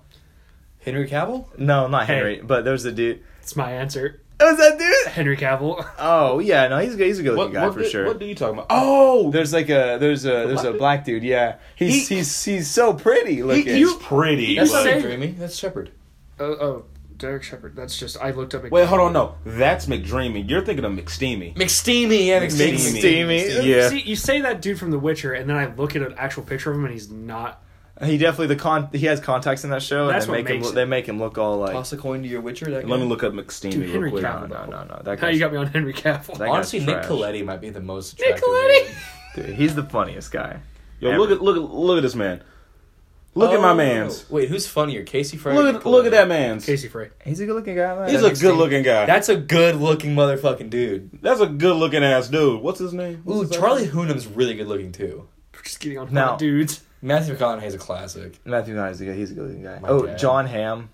Henry Cavill? No, not Hey. Henry, but there's a dude. It's my answer. Oh, is that dude? Henry Cavill. Oh yeah, no, he's a, he's a good What, looking guy what for did- sure. What are you talking about? Oh, There's like a there's a there's a dude? black dude. Yeah, he's He- he's he's so pretty looking. he's pretty. That's but- the That's same. Dreamy. That's Shepherd. Oh, oh, Derek Shepherd. That's just I looked up. Wait, hold on. No, that's McDreamy. You're thinking of McSteamy. McSteamy, yeah, McSteamy. Steamy. Yeah. See, you say that dude from The Witcher, and then I look at an actual picture of him, and he's not. He definitely the con he has contacts in that show, That's and they what make him makes look, it. they make him look all like. Toss a coin to your Witcher. That Let me look up McSteamy Dude, Henry real quick. No, no, no, no. That Now guy's, you got me on Henry Cavill. That guy's Honestly, Nick trash. Colletti might be the most attractive. Colletti? man. dude, he's the funniest guy. Yo, Ever. look at look at look at this man. Look at my Oh, man's. Wait, who's funnier, Casey Frey? Look or at look at that man's. Casey Frey. He's a good looking guy. Man. He's a good looking guy. That's a good looking motherfucking dude. That's a good looking ass dude. What's his name? What's Ooh, his Charlie name? Hunnam's really good looking too. We're just getting on Now- dudes. Matthew McConaughey's a classic. Matthew McConaughey's a good. He's a good looking guy. My oh, dad. Jon Hamm,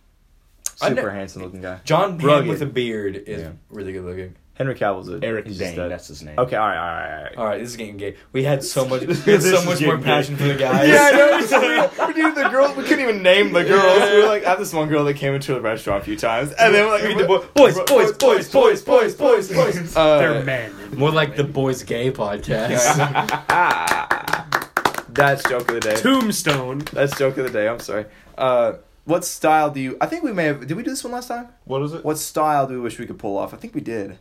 super ne- handsome looking guy. Jon Hamm with a beard is Yeah. really good looking. Henry Cavill's a Eric he's just Dane. a- That's his name. Okay, all right, all right, all right. All right, this is getting gay. We had so much, *laughs* we had so much more passion gay. for the *laughs* guys. Yeah, I know. we, *laughs* we knew the girls. We couldn't even name the girls. We were like, I had this one girl that came into the restaurant a few times, and then we're like, The bo- boys, boys, boys, boys, boys, boys, boys. Uh, They're men. More like the boys gay podcast. That's joke of the day. Tombstone. That's joke of the day. I'm sorry. Uh, what style do you? I think we may have. Did we do this one last time? What is it? What style do we wish we could pull off? I think we did.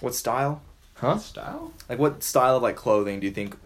What style? huh? style? Like what style of like clothing do you think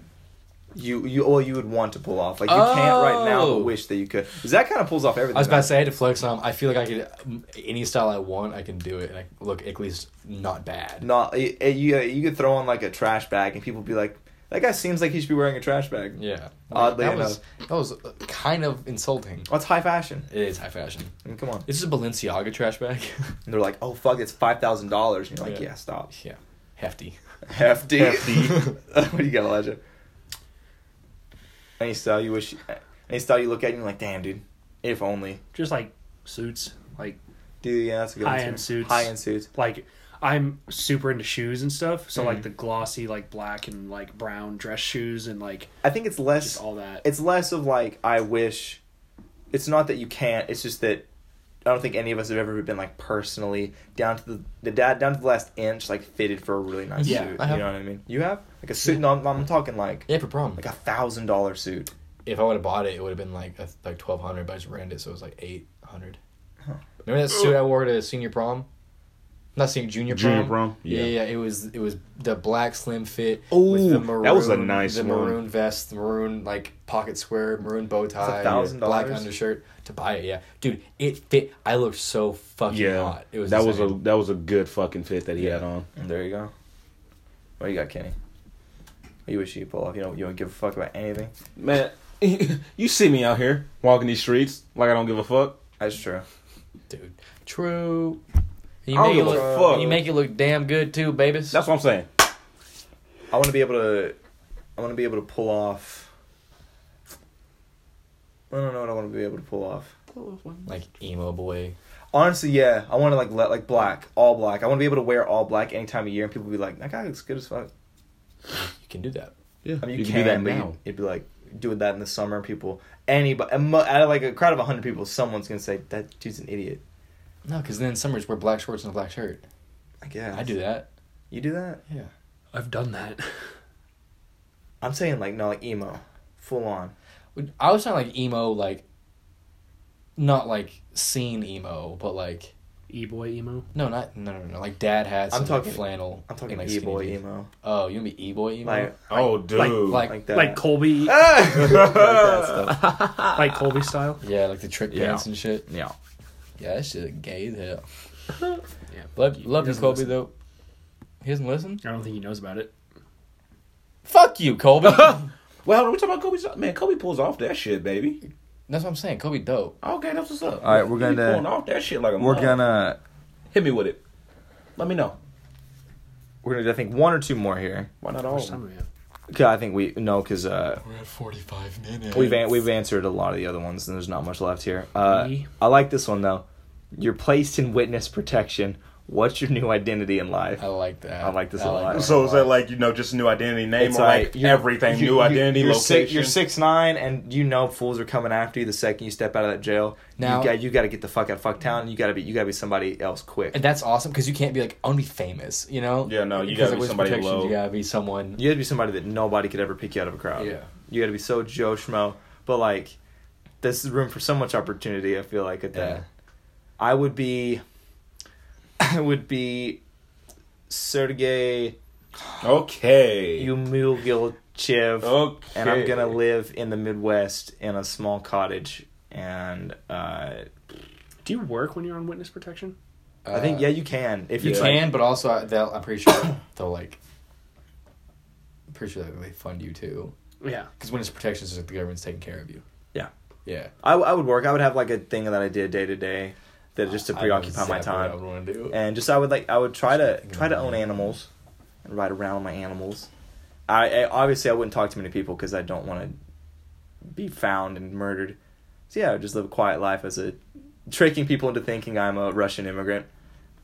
you you well you would want to pull off? Like you can't right now, Oh. but wish that you could. Because that kind of pulls off everything. I was about man. to say I had to flex on. I feel like I could um, any style I want, I can do it, and I look at least not bad. Not you you you could throw on like a trash bag and people be like, that guy seems like he should be wearing a trash bag. Yeah. Oddly that enough. was that was uh, kind of insulting. What's high fashion? It is high fashion. I mean, come on. This is a Balenciaga trash bag. And they're like, oh fuck, it's five thousand dollars. And you're like, Yeah. yeah, stop. yeah, hefty. Hefty. Hefty. *laughs* what do you got, Elijah? Any style you wish? Any style you look at and you're like, damn, dude, if only. Just like suits. Like Dude, yeah, that's a good one, High-end suits. High-end suits. like I'm super into shoes and stuff. So Mhm. like the glossy like black and like brown dress shoes and like I think it's less. just all that. It's less of like I wish. It's not that you can't. It's just that I don't think any of us have ever been like personally down to the the dad down to the last inch like fitted for a really nice Yeah, suit. I have. You know what I mean? You have like a suit. No, I'm, I'm talking like Yeah, for prom. like a thousand dollar suit. if I would have bought it, it would have been like a, like twelve hundred, but I just rented it, so it was like eight hundred. Huh. Remember that suit I wore to senior prom? Not senior junior prom. Junior prom? Yeah. Yeah. yeah, It was it was the black slim fit. Oh, the maroon, that was a nice the one. maroon vest, the maroon like pocket square, maroon bow tie, $1,000? black undershirt to buy it. Yeah, dude, it fit. I looked so fucking Yeah, hot. It was that was a that was a good fucking fit that he Yeah. had on. And there you go. What you got, Kenny? What you wish you could pull off? You don't you don't give a fuck about anything. Man, *laughs* you see me out here walking these streets like I don't give a fuck. That's true. dude. True. You make it look. fuck. You make it look damn good too, babies. That's what I'm saying. I want to be able to. I want to be able to pull off. I don't know what I want to be able to pull off. like emo boy. Honestly, yeah, I want to like let like black, all black. I want to be able to wear all black any time of year, and people be like, "That guy looks good as fuck." You can do that. Yeah, I mean, you, you can, can do that now. you- It'd be like doing that in the summer. People, anybody, out of like a crowd of hundred people, someone's gonna say that dude's an idiot. No, because then summers wear black shorts and a black shirt. I guess I do that. You do that? Yeah. I've done that. I'm saying like no, like emo, full on. I was talking like emo, like not like scene emo, but like E boy emo. no, not no, no, no, like dad hats. I'm and, like, talking- flannel. I'm talking like, e boy emo. Oh, you want to e boy emo? Like, Oh, dude. like- like, like that. Like Colby, *laughs* like that stuff. like Colby style. yeah, like the trick Yeah. dance and shit. Yeah. Yeah, that shit gay as hell. *laughs* Yeah, Love, He love you, Kobe listen. though. He doesn't listen. I don't think he knows about it. Fuck you, Kobe. *laughs* Well, *laughs* we talking about Kobe's man. Kobe pulls off that shit, baby. that's what I'm saying. Kobe dope. Okay, that's what's up. All right, we're gonna- pulling off that shit like a We're mug. gonna hit me with it. Let me know. we're gonna do, I think one or two more here. Why not How all? much of time do we have? Okay, I think we no because uh, We're at 45 minutes. we've an- we've answered a lot of the other ones and there's not much left here. Uh, I like this one though. You're placed in witness protection What's your new identity in life? I like that. I like this a lot. that So is that like you know just new identity name It's or like, you're- everything you- new you- identity you're location? Six, you're six nine, and you know fools are coming after you the second you step out of that jail. Now- you got you got to get the fuck out of fucktown. You got to be you got to be somebody else quick. And that's awesome because you can't be like, I want to be famous, you know? Yeah, no, you Because gotta be somebody protection, low. You gotta be someone. You got to be somebody that nobody could ever pick you out of a crowd. Yeah. You got to be so Joe Schmo, but like, this is room for so much opportunity. I feel like at that. Yeah. I would be, I *laughs* would be, Sergey Okay. Umugilchev. okay. and I'm gonna live in the Midwest in a small cottage. And uh, Do you work when you're on witness protection? I think yeah, you can if You it's can, like, but also uh, they'll, I'm pretty sure they'll like. I'm pretty sure that they fund you too. Yeah. Because when it's protection, it's like the government's taking care of you. Yeah. Yeah. I, I would work. I would have like a thing that I did day to day, that just to preoccupy my exactly time, would want to do. and just I would like I would try to try to own animals, and ride around with my animals. I, I obviously I wouldn't talk to many people because I don't want to be found and murdered. So yeah, I would just live a quiet life as a tricking people into thinking I'm a Russian immigrant.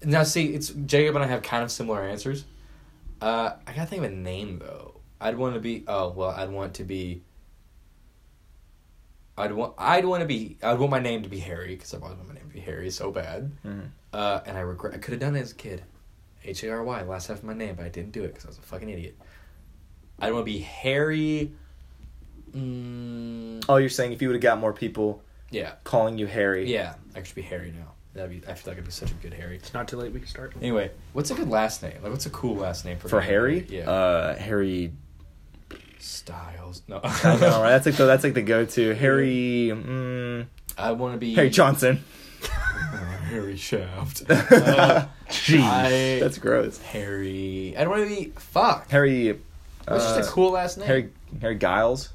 Now, see, it's Jacob and I have kind of similar answers. Uh, I gotta think of a name though. I'd want to be. Oh well, I'd want to be. I'd want. I'd want to be. I'd want my name to be Harry because I've always wanted my name to be Harry so bad. Mhm. Uh, and I regret. I could have done it as a kid. H A R Y, last half of my name, but I didn't do it because I was a fucking idiot. I'd want to be Harry. Mm, Oh, you're saying if you would have got more people yeah, calling you Harry? yeah. I should be Harry now. That'd be. I feel like I'd be such a good Harry. It's not too late. We can start. Anyway, what's a good last name? Like, what's a cool last name for For Harry? Yeah. Uh, Harry. Styles. No. *laughs* I know, right? That's like the that's like the go-to. Harry. Mm, I want to be Harry Johnson. *laughs* Harry Shaft. *laughs* Uh, I, That's gross. Harry. I don't want to be. Fuck. Harry. What's uh, just a cool last name? Harry Harry Giles.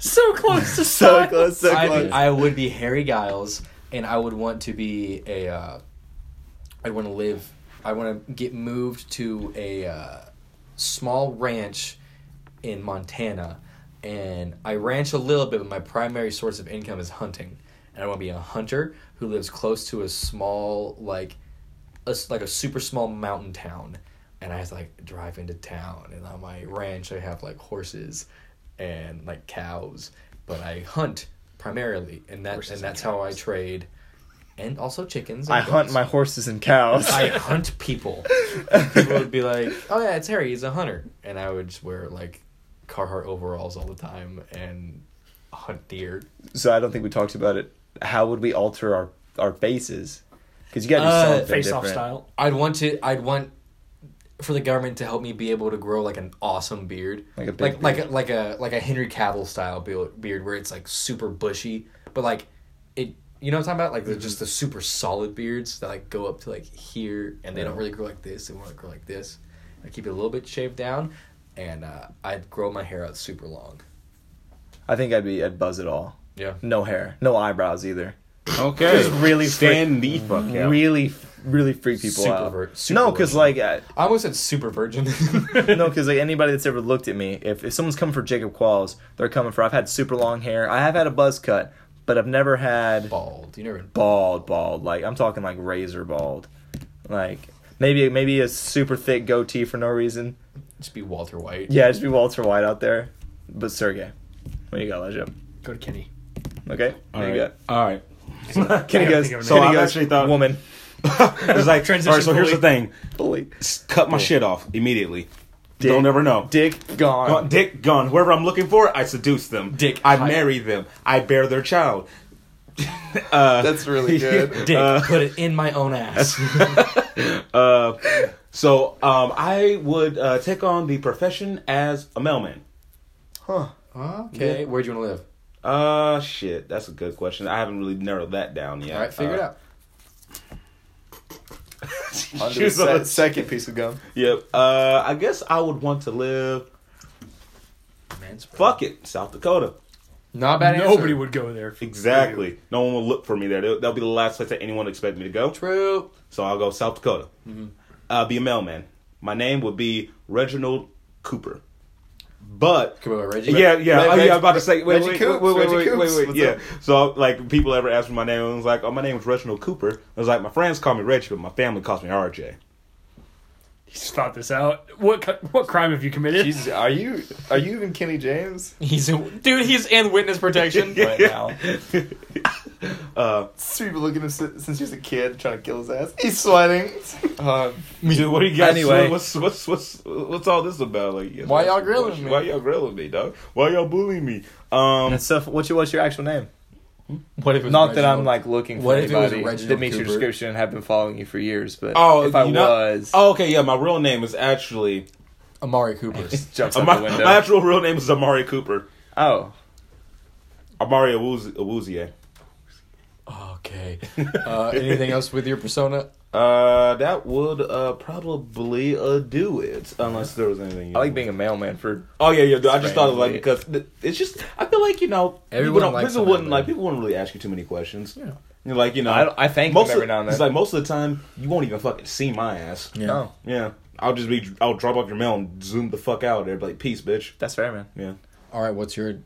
So close to So close, so I, close. I would be Harry Giles, and I would want to be a. Uh, I'd want to live. I want to get moved to a uh, small ranch in Montana, and I ranch a little bit, but my primary source of income is hunting, and I want to be a hunter who lives close to a small like, a, like a super small mountain town, and I have to like drive into town, and on my ranch I have like horses, and like cows, but I hunt primarily, and that Horses and and that's how I trade, and also chickens. I and hunt my horses and cows. I hunt people. People would be like, *laughs* "Oh yeah, it's Harry. He's a hunter," and I would just wear like Carhartt overalls all the time and hunt deer. so I don't think we talked about it. How would we alter our our faces? Because you got to do Uh, something Face off different. style. I'd want to. I'd want for the government to help me be able to grow like an awesome beard, Like a big like like a, like a like a Henry Cavill style be- beard where it's like super bushy, but like it. You know what I'm talking about? Like the, just the super solid beards that like go up to like here, and they don't really grow like this. They want to grow like this. I keep it a little bit shaved down, and uh, I'd grow my hair out super long. I think I'd be I'd buzz it all. Yeah. No hair, no eyebrows either. Okay. Just really stand the fuck out. Really, really freak people Super out. vir- super no, because like uh, I almost said super virgin. *laughs* no, because like anybody that's ever looked at me, if, if someone's coming for Jacob Qualls, they're coming for. I've had super long hair. I have had a buzz cut, but I've never had bald. You never. bald, bald. Like I'm talking like razor bald. Like maybe maybe a super thick goatee for no reason. Just be Walter White. Yeah, just be Walter White out there. But Sergey, what do you got, Lejo? Go to Kenny. Okay, All what you right. All right. got? *laughs* Kenny goes. think of a So name. Kenny I goes, actually thought- woman. *laughs* it's like, Transition all right, so here's the thing. Fully. S- Cut my shit off immediately. Dick. They'll never know. Dick gone. Gone, dick gone. Whoever I'm looking for, I seduce them. Dick I hide. marry them. I bear their child. *laughs* uh, That's really good. Dick, Uh, put it in my own ass. uh, so um, I would uh, take on the profession as a mailman. Huh. okay, Where do you want to live? Uh, shit, that's a good question. I haven't really narrowed that down yet. All right, figure it Uh, out. *laughs* On to the Choose a- second piece of gum. Yep. Uh, I guess I would want to live. Fuck it, South Dakota. Not a bad answer. Nobody would go there. Exactly. you. No one will look for me there. That'll, that'll be the last place that anyone would expect me to go. True. So I'll go South Dakota. Mm-hmm. Uh, be a mailman. My name would be Reginald Cooper. But Come on, Reggie. yeah, yeah. Oh, yeah, I'm about to say. Wait, Reggie wait, Coops, wait, wait, Reggie wait, wait, Coops. wait, Yeah. up? So, like, people ever ask me my name, and was like, "Oh, my name is Reginald Cooper." I was like, "My friends call me Reggie, but my family calls me RJ." He's thought this out. What what crime have you committed? Jesus, are you are you even Kenny James? He's in, dude. He's in witness protection *laughs* right now. Uh, People looking at him since he was a kid, trying to kill his ass. He's sweating. Uh, *laughs* dude, what do you guys? Anyway. what's what's what's what's all this about? Like, Why y'all grilling me? Why y'all grilling me, dog? Why y'all bullying me? Um, and stuff. What's your what's your actual name? Hmm? What if it was Not that I'm like looking for What if it was anybody Reginald that meets your Cooper? description and have been following you for years. But Oh, if I you know- was, oh, okay, yeah. My real name is actually Amari Cooper? *laughs* jumps *laughs* out my, the window. my actual real name is Amari Cooper. oh, Amari Awuzie- Awuzie. Okay. Uh, anything else with your persona? Uh, that would uh probably uh do it unless there was anything. I like being a mailman for. Oh yeah, yeah. dude, I just thought of like because th- it's just I feel like you know Everyone people, don't, likes people a wouldn't mailman. like people wouldn't really ask you too many questions. Yeah. You're like you know I, I thank most them every of, now and it's like most of the time you won't even fucking see my ass. Oh, Yeah, I'll just be I'll drop off your mail and zoom the fuck out there, be like peace, bitch. that's fair, man. Yeah. All right. What's your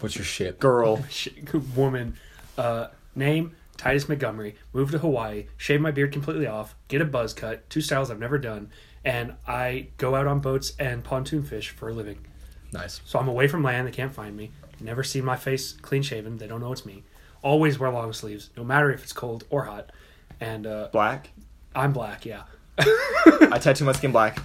what's your shit? Girl, *laughs* Shit, woman. Uh, name Titus Montgomery. Move to Hawaii. Shave my beard completely off. Get a buzz cut. Two styles I've never done. And I go out on boats and pontoon fish for a living. Nice. So I'm away from land. They can't find me. Never see my face clean shaven. They don't know it's me. Always wear long sleeves, no matter if it's cold or hot. And uh, black. I'm black. Yeah. I tattoo my skin black.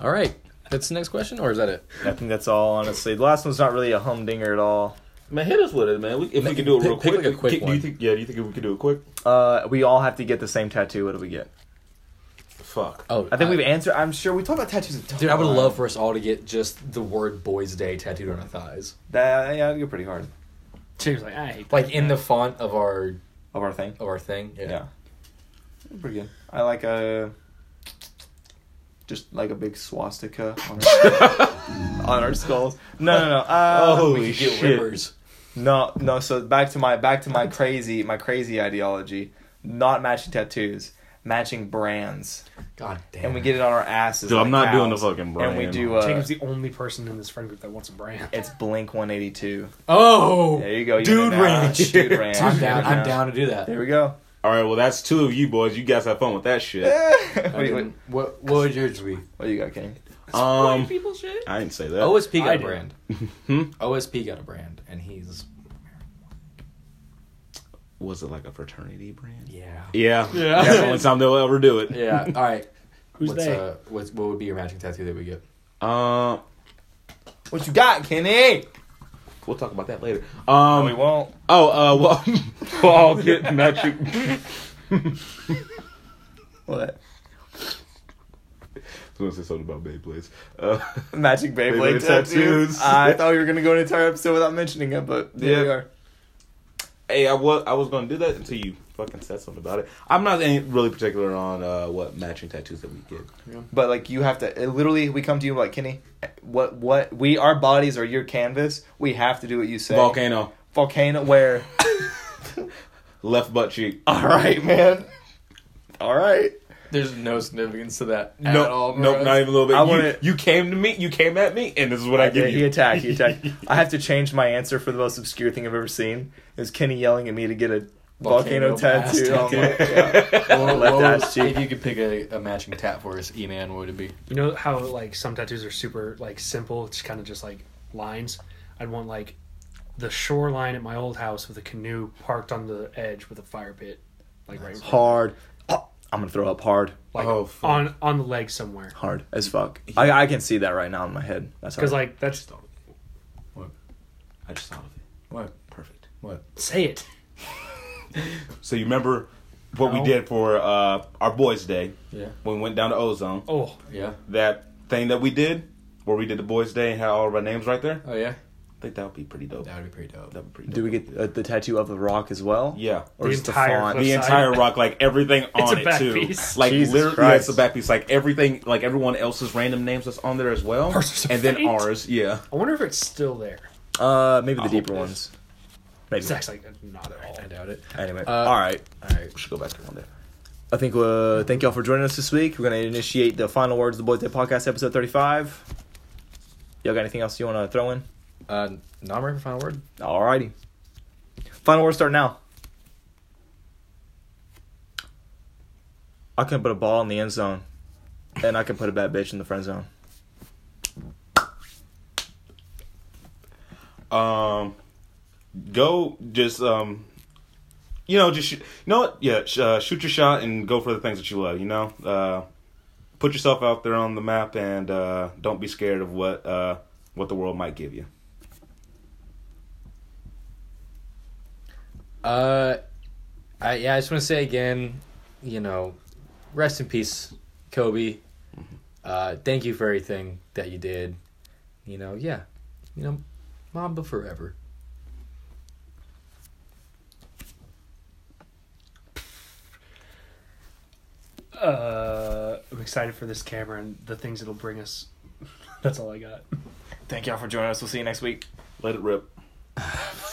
All right. That's the next question, or is that it? I think that's all. Honestly, the last one's not really a humdinger at all. Man, hit us with it, man. We, if we can do it real quick, pick like a quick do you think? Yeah, do you think we can do it quick? Uh, we all have to get the same tattoo. What do we get? Fuck. Oh, I think we've answered. I'm sure we talked about tattoos. A ton. Dude, I would love for us all to get just the word "Boys Day" tattooed on our thighs, that. Yeah, that'd go pretty hard. She was like, I hate like that. in the font of our Of our thing. of our thing. Yeah. Yeah. Pretty good. I like a just like a big swastika on our, *laughs* on our skulls. No, no, no. Uh, Holy We could get shit. ribbers. No, no. So back to my back to my crazy my crazy ideology. Not matching tattoos, matching brands, God damn. and we get it on our asses. Dude, like I'm not doing the fucking brand. And we do. Uh, Jacob's the only person in this friend group that wants a brand. it's Blink 182. Oh, There you go. you Dude get it now. ranch. Dude ranch. I'm down. I'm down to do that. There we go. All right, well that's two of you boys. You guys have fun with that shit. what, I do you, what, mean, what what would yours be? what do you got, Kenny? Um, people shit. I didn't say that. OSP got I a did. brand. *laughs* Hmm? OSP got a brand, and he's Was it like a fraternity brand? yeah. Yeah, Yeah. That's the only *laughs* time they'll ever do it. Yeah. All right. *laughs* Who's what's, they? Uh, what's what would be your matching tattoo that we get? Um, What you got, Kenny? we'll talk about that later. No, Um, we won't. oh, uh, well, well, I'll get matching. What? I was gonna say something about Beyblades. Uh, *laughs* Magic Beyblade, Beyblade tattoos. tattoos. I *laughs* thought we were gonna go an entire episode without mentioning it, but there Yeah. we are. hey, I was I was gonna do that until you fucking said something about it. I'm not any, really particular on uh, what matching tattoos that we get. But like you have to it literally, we come to you like Kenny. What what we our bodies are your canvas. We have to do what you say. Volcano, Volcano. Where? *laughs* left butt cheek. All right, man. All right. There's no significance to that No, no, not even a little bit. I you, wanna- you came to me. You came at me, and this is what I give He you. He attacked. He attacked. *laughs* I have to change my answer for the most obscure thing I've ever seen. Is Kenny yelling at me to get a volcano, Volcano tattoo? on my- tattoo. *laughs* yeah. *laughs* What- Left what ass would- cheek. If you could pick a, a matching tat for us, E-Man, what would it be? You know how like some tattoos are super like simple. It's kind of just like lines. I'd want like the shoreline at my old house with a canoe parked on the edge with a fire pit, like right. Hard. I'm gonna throw up hard. like Oh, fuck. on on the leg somewhere. Hard as fuck. I, I can see that right now in my head. That's Because hard. like that's What? I just thought of it. What? Perfect. What? say it. *laughs* So you remember what we did for uh, our boys' day Yeah. when we went down to Ozone? Oh, Yeah. That thing that we did, where we did the boys' day and had all of our names right there. Oh yeah. I think that would be pretty dope. That would be pretty dope. That would be pretty. Dope. Do we get uh, the tattoo of the rock as well? Yeah. Or The just the entire font? the entire rock, like everything It's on a it back too. piece. Like Jesus literally, Christ. yeah, it's a back piece. Like everything, like everyone else's random names that's on there as well, Ours is a and then ours. Yeah. I wonder if it's still there. Uh, maybe the I deeper hope it is. ones. Maybe. It's actually not at all. I doubt it. Anyway, Uh, all right. All right. We should go back to one day. I think uh, thank y'all for joining us this week. We're gonna initiate the final words of the Boys Day podcast, episode thirty-five. Y'all got anything else you want to throw in? Uh, not ready for final word. Alrighty. Final word start now. I can put a ball in the end zone, and I can put a bad bitch in the friend zone. Um, go just um, you know, just shoot, you know what? Yeah, sh- uh, shoot your shot and go for the things that you love. You know, uh, put yourself out there on the map and uh, don't be scared of what uh what the world might give you. Uh, I yeah, I just want to say again, you know, rest in peace, Kobe. Uh, thank you for everything that you did. You know, yeah, you know, Mamba forever. Uh, I'm excited for this camera and the things it'll bring us. *laughs* That's all I got. Thank y'all for joining us. We'll see you next week. Let it rip. *laughs*